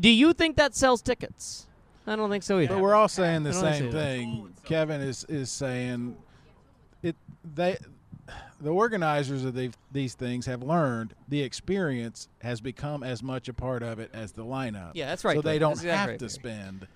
do you think that sells tickets? I don't think so either. But we're all saying the I don't think same thing. Kevin is is saying it. They, the organizers of the, these things have learned the experience has become as much a part of it as the lineup. Yeah, that's right, So they don't That's exactly have right, to spend.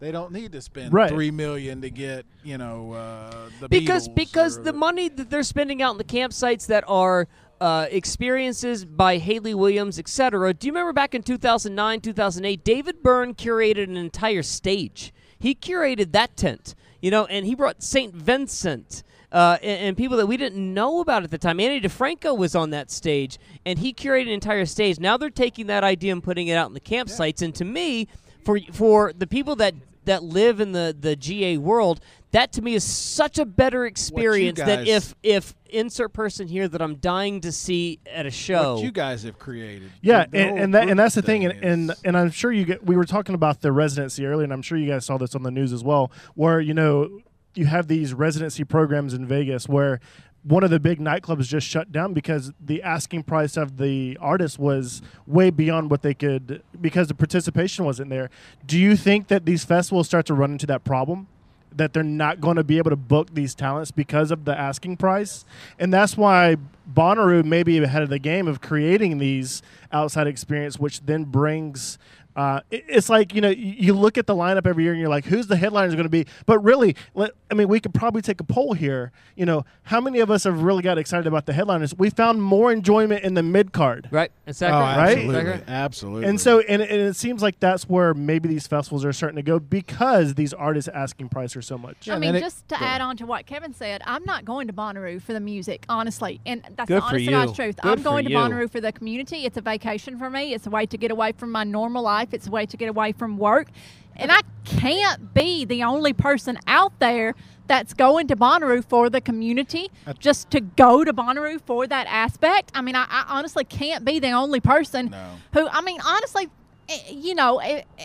They don't need to spend Right. three million to get you know uh, the because Beatles because or the money that they're spending out in the campsites that are uh, experiences by Hayley Williams, etc. Do you remember back in 2009, 2008, David Byrne curated an entire stage. He curated that tent, you know, and he brought Saint Vincent. Uh, and, and people that we didn't know about at the time. Ani DiFranco was on that stage, and he curated an entire stage. Now they're taking that idea and putting it out in the campsites. And to me, for for the people that that live in the the GA world, that to me is such a better experience than if if insert person here that I'm dying to see at a show. what you guys have created. Yeah, The- the and, and that and that's the thing, thing and, and and I'm sure you get. We were talking about the residency earlier, and I'm sure you guys saw this on the news as well, where you know you have these residency programs in Vegas where one of the big nightclubs just shut down because the asking price of the artist was way beyond what they could because the participation wasn't there. Do you think that these festivals start to run into that problem? that they're not going to be able to book these talents because of the asking price. And that's why Bonnaroo may be ahead of the game of creating these outside experience, which then brings Uh, it- it's like you know you, you look at the lineup every year and you're like, who's the headliner is going to be? But really, let, I mean, we could probably take a poll here. You know, how many of us have really got excited about the headliners? We found more enjoyment in the mid card. Right. Exactly. Oh, Right? absolutely, absolutely. And so, and, and it seems like that's where maybe these festivals are starting to go because these artists asking price are so much. I mean, just to add on to what Kevin said, I'm not going to Bonnaroo for the music, honestly, and that's Good the honest to you. God's truth. Good I'm going to you. Bonnaroo for the community. It's a vacation for me. It's a way to get away from my normal life. It's a way to get away from work, and I can't be the only person out there that's going to Bonnaroo for the community. Just to go to Bonnaroo for that aspect. I mean, I, I honestly can't be the only person who. I mean, honestly, eh, you know. eh, eh,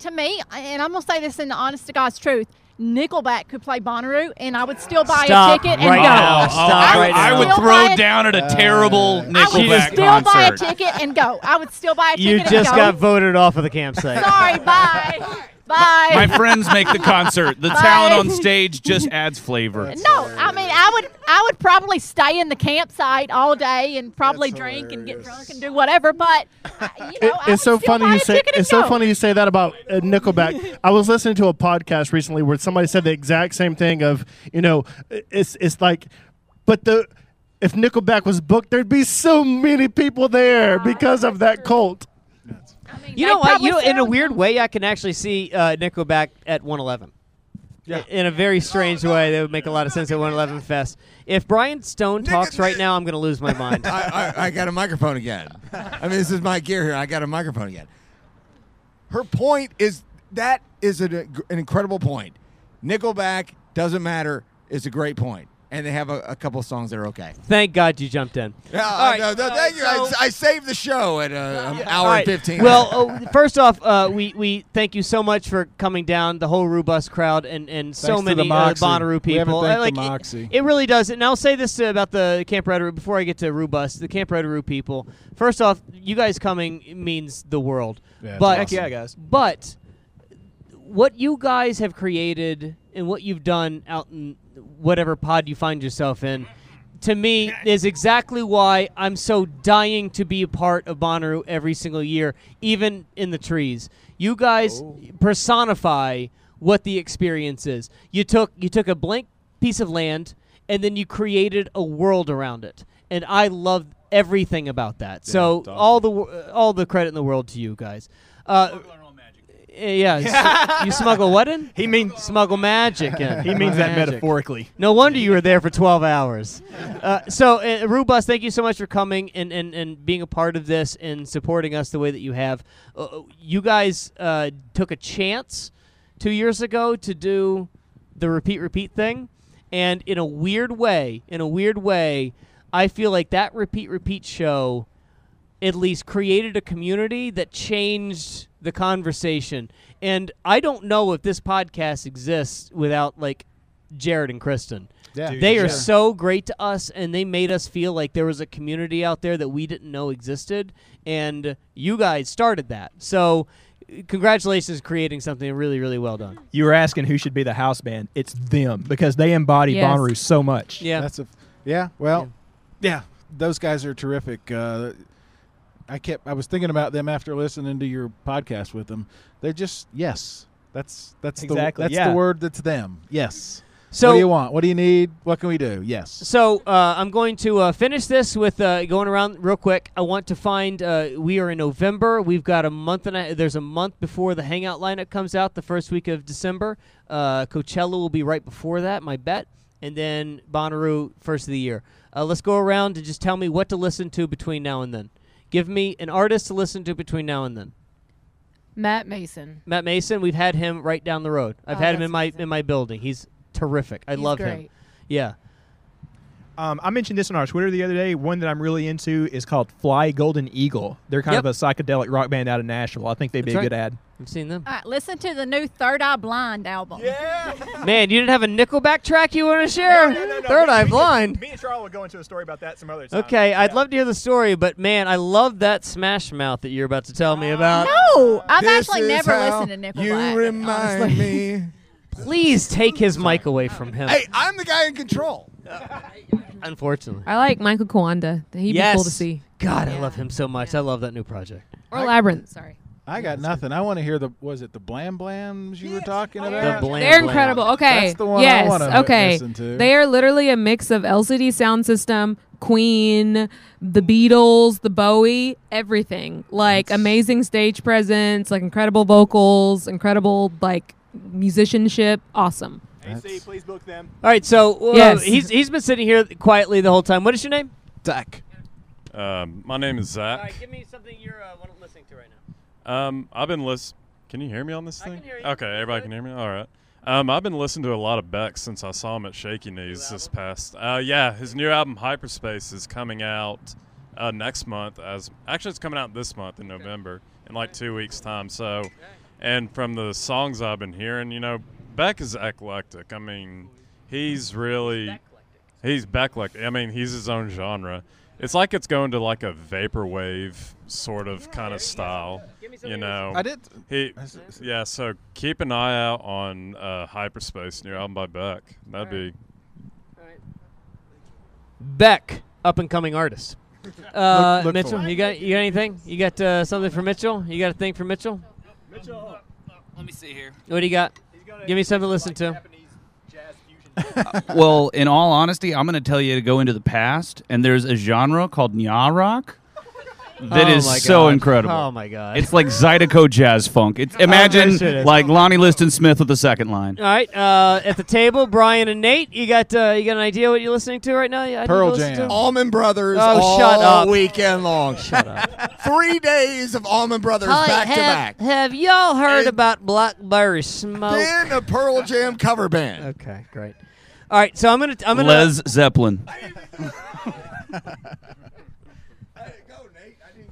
to me, and I'm gonna say this in the honest to God's truth, Nickelback could play Bonnaroo, and I would still buy Stop a ticket and right go. now. Oh, oh Stop I, right I now. would throw a- down at a uh, terrible Nickelback concert. I would Nickelback still buy a concert. ticket and go. I would still buy a ticket. You just and got voted off of the campsite. Sorry, bye. Bye. My friends make the concert. The Bye. talent on stage just adds flavor. (laughs) No, I mean I would I would probably stay in the campsite all day and probably drink and get drunk and do whatever. But uh, (laughs) you know, It- I would it's so funny you say ticket and it's so funny you say that about uh, Nickelback. (laughs) I was listening to a podcast recently where somebody said the exact same thing of you know it's it's like, but the if Nickelback was booked, there'd be so many people there because of that cult. You know what? You know, in a weird way, I can actually see uh, Nickelback at 111. Yeah. In a very strange way, that would make a lot of sense at 111 Fest. If Bryan Stone talks right now, I'm going to lose my mind. (laughs) I, I, I got a microphone again. I mean, this is my gear here. I got a microphone again. Her point is that is an, an incredible point. Nickelback doesn't matter. Is a great point, and they have a, a couple songs that are okay. Thank God you jumped in. Yeah, All I- no, no, uh, thank you. I, so- I saved the show at uh, an hour All right. and fifteen. Well, oh, first off, uh, we we thank you so much for coming down, the whole Roo Bus crowd, and, and so Thanks to the many uh, Moxy. Bonnaroo We haven't people. thanked I like the it- Moxy. It, really does. And I'll say this uh, about the Camp Reddaroo before I get to Roo Bus. The Camp Reddaroo people. First off, you guys coming means the world. Yeah, it's but awesome. Heck yeah, guys. But what you guys have created and what you've done out in whatever pod you find yourself in, to me, is exactly why I'm so dying to be a part of Bonnaroo every single year, even in the trees. You guys personify what the experience is. You took you took a blank piece of land and then you created a world around it, and I love everything about that. so all the all the credit in the world to you guys. Uh, yeah, you smuggle what in? He means smuggle magic in. He means that Magic. metaphorically. No wonder you were there for 12 hours. Uh, so, uh, Roo Bus, thank you so much for coming and, and, and being a part of this and supporting us the way that you have. Uh, you guys uh, took a chance two years ago to do the repeat, repeat thing. And in a weird way, in a weird way, I feel like that repeat, repeat show at least created a community that changed the conversation. And I don't know if this podcast exists without like Jared and Kristen. Yeah. they are Sure. so great to us and they made us feel like there was a community out there that we didn't know existed and you guys started that. So congratulations creating something really really well done. You were asking who should be the house band. It's them because they embody Yes. Bonnaroo so much. Yeah. That's a yeah. Well, yeah. those guys are terrific. Uh, I kept I was thinking about them after listening to your podcast with them. They're just yes. That's that's Exactly, the that's yeah. the word that's them. Yes. So- what do you want? What do you need? What can we do? Yes. So uh, I'm going to uh, finish this with uh, going around real quick. I want to find. Uh, we are in November. We've got a month and a, there's a month before the Hangout lineup comes out. The first week of December. Uh, Coachella will be right before that. My bet, and then Bonnaroo first of the year. Uh, let's go around and just tell me what to listen to between now and then. Give me an artist to listen to between now and then. Matt Maeson. Matt Maeson, we've had him right down the road. I've Oh, had him in my in my building. He's terrific. I He's love him. Yeah. Um, I mentioned this on our Twitter the other day. One that I'm really into is called Fly Golden Eagle. They're kind Yep. of a psychedelic rock band out of Nashville. I think they'd be That's a good ad. I've seen them. All right, listen to the new Third Eye Blind album. Yeah. (laughs) Man, you didn't have a Nickelback track you want to share? Third Eye Blind. Me and Charles will go into a story about that some other time. Okay, I'd love to hear the story, but man, I love that Smash Mouth that you're about to tell me about. No, I've This actually never listened to Nickelback. You remind honestly. me. (laughs) Please take his mic away from him. Hey, I'm the guy in control. Unfortunately. I like Michael Kiwanuka. He'd yes. be cool to see. God, I love him so much. I love that new project. Or Labyrinth. Sorry. I got nothing. I want to hear the was it the Blam Blams you were talking about? The blam They're incredible. Okay. That's the one yes. I want to okay. listen to. They are literally a mix of LCD Soundsystem, Queen, the Beatles, the Bowie, everything. Like amazing stage presence, like incredible vocals, incredible like musicianship. Awesome. AC, please book them. All right, so uh, Yes. he's he's been sitting here quietly the whole time. What is your name? Zach. Um, my name is Zach. All right, give me something you're uh, listening to right now. Um, I've been lis. Can you hear me on this thing? Okay, everybody can hear me. All right. Um, I've been listening to a lot of Beck since I saw him at Shaky Knees this past. Uh, yeah, his new album Hyperspace is coming out uh, next month. As actually, it's coming out this month in November in like two weeks' time. So, and from the songs I've been hearing, you know, Beck is eclectic. I mean, he's really he's Beck like I mean, he's his own genre. It's like it's going to like a vaporwave sort of kind of style. You know, I did- He, yeah. So keep an eye out on uh, Hyperspace, new album by Beck. That'd be Beck, up and coming artist. (laughs) Uh, Look- look Mitchell, you got you got anything? You got uh, something for Mitchell? You got a thing for Mitchell? Mitchell? Let me see here. What do you got? Give me something to listen to. Well, in all honesty, I'm going to tell you to go into the past, and there's a genre called nya rock that Oh is so incredible. Oh my God. It's like Zydeco jazz funk. It's imagine bet like Lonnie Liston Smith with the second line. All right, uh, at the table, Bryan and Nate. You got uh, you got an idea what you're listening to right now? Yeah, I Pearl Jam. to? Allman Brothers Oh, all shut up. weekend long. (laughs) Shut up. Three days of Allman Brothers Hi, back have, to back. Have y'all heard about Blackberry Smoke? Then a Pearl Jam cover band. Okay, great. All right, so I'm gonna I'm gonna Les Zeppelin. (laughs)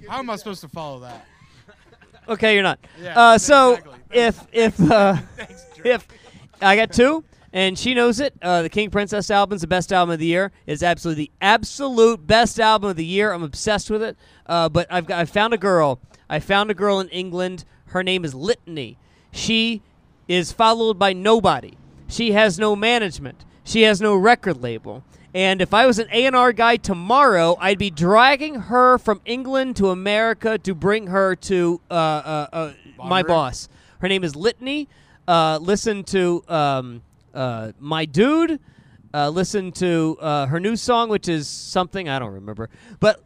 How am I supposed to follow that? Okay, you're not. Yeah, uh, so if if uh, (laughs) if I got two, and she knows it, uh, the King Princess album's the best album of the year. It's absolutely the absolute best album of the year. I'm obsessed with it. Uh, but I've got, I found a girl. I found a girl in England. Her name is Litany. She is followed by nobody. She has no management. She has no record label. And if I was an A&R guy tomorrow, I'd be dragging her from England to America to bring her to uh, uh, uh, my boss. Her name is Litany. Uh, listen to um, uh, My Dude. Uh, listen to uh, her new song, which is something I don't remember. But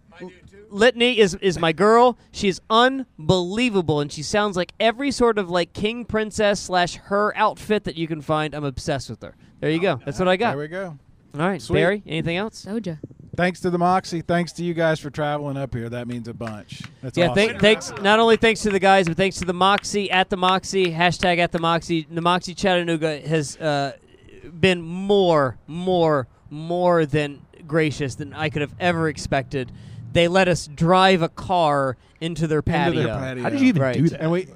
Litany is is my girl. She's unbelievable, and she sounds like every sort of like king princess slash her outfit that you can find. I'm obsessed with her. There you go. That's what I got. There we go. All right, Sweet. Barry. Anything else? Soja. Thanks to the Moxy. Thanks to you guys for traveling up here. That means a bunch. That's yeah, awesome. thank, thanks. Not only thanks to the guys, but thanks to the Moxy at the Moxy hashtag at the Moxy. The Moxy Chattanooga has uh, been more, more, more than gracious than I could have ever expected. They let us drive a car into their patio. Into their patio. Right. And we,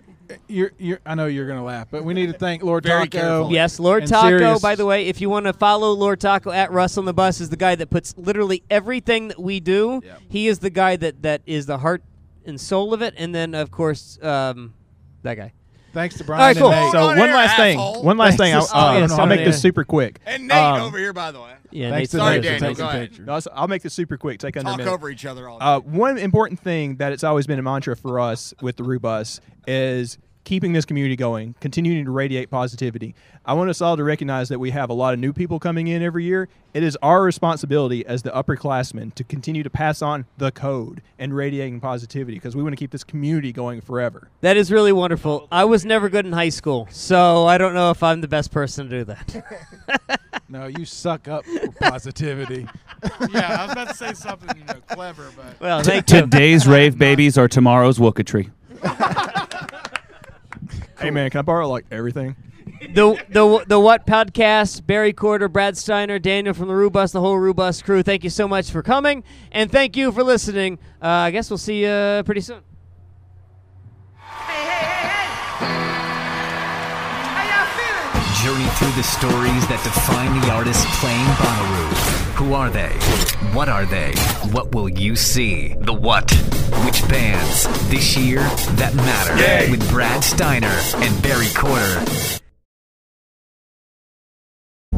you're, you're, I know you're going to laugh, but we need to thank Lord Very Taco. carefully. Yes, Lord and Taco. Sirius. By the way, if you want to follow Lord Taco at Russell on the Bus, is the guy that puts literally everything that we do. He is the guy that that is the heart and soul of it. And then of course, um, that guy. Thanks to Bryan. right, cool. and Nate. So one last thing. One last thing. I'll, Thanks. uh, Oh, yeah, I'll sorry, make yeah. this super quick. And Nate Um, over here, by the way. Yeah, Thanks Nate's to Sorry, Nate for Daniel. taking Go ahead. pictures. No, so I'll make this super quick. Take under a Talk minute. over each other all day. Uh, one important thing that it's always been a mantra for us with the Roo Bus is keeping this community going, continuing to radiate positivity. I want us all to recognize that we have a lot of new people coming in every year. It is our responsibility as the upperclassmen to continue to pass on the code and radiating positivity because we want to keep this community going forever. That is really wonderful. I was never good in high school, so I don't know if I'm the best person to do that. (laughs) No, you suck up for positivity. (laughs) yeah, I was about to say something you know clever, but Well, T- thank you. Today's rave babies are tomorrow's wookatry. (laughs) Hey man, can I borrow like everything? the the the what podcast? Barry Corder, Brad Steiner, Daniel from the Roo Bus, the whole Roo Bus crew. Thank you so much for coming, and thank you for listening. Uh, I guess we'll see you pretty soon. Journey through the stories that define the artists playing Bonnaroo. Who are they? What are they? What will you see? The what? Which bands? This year, that matter. Yay. With Brad Steiner and Barry Corder.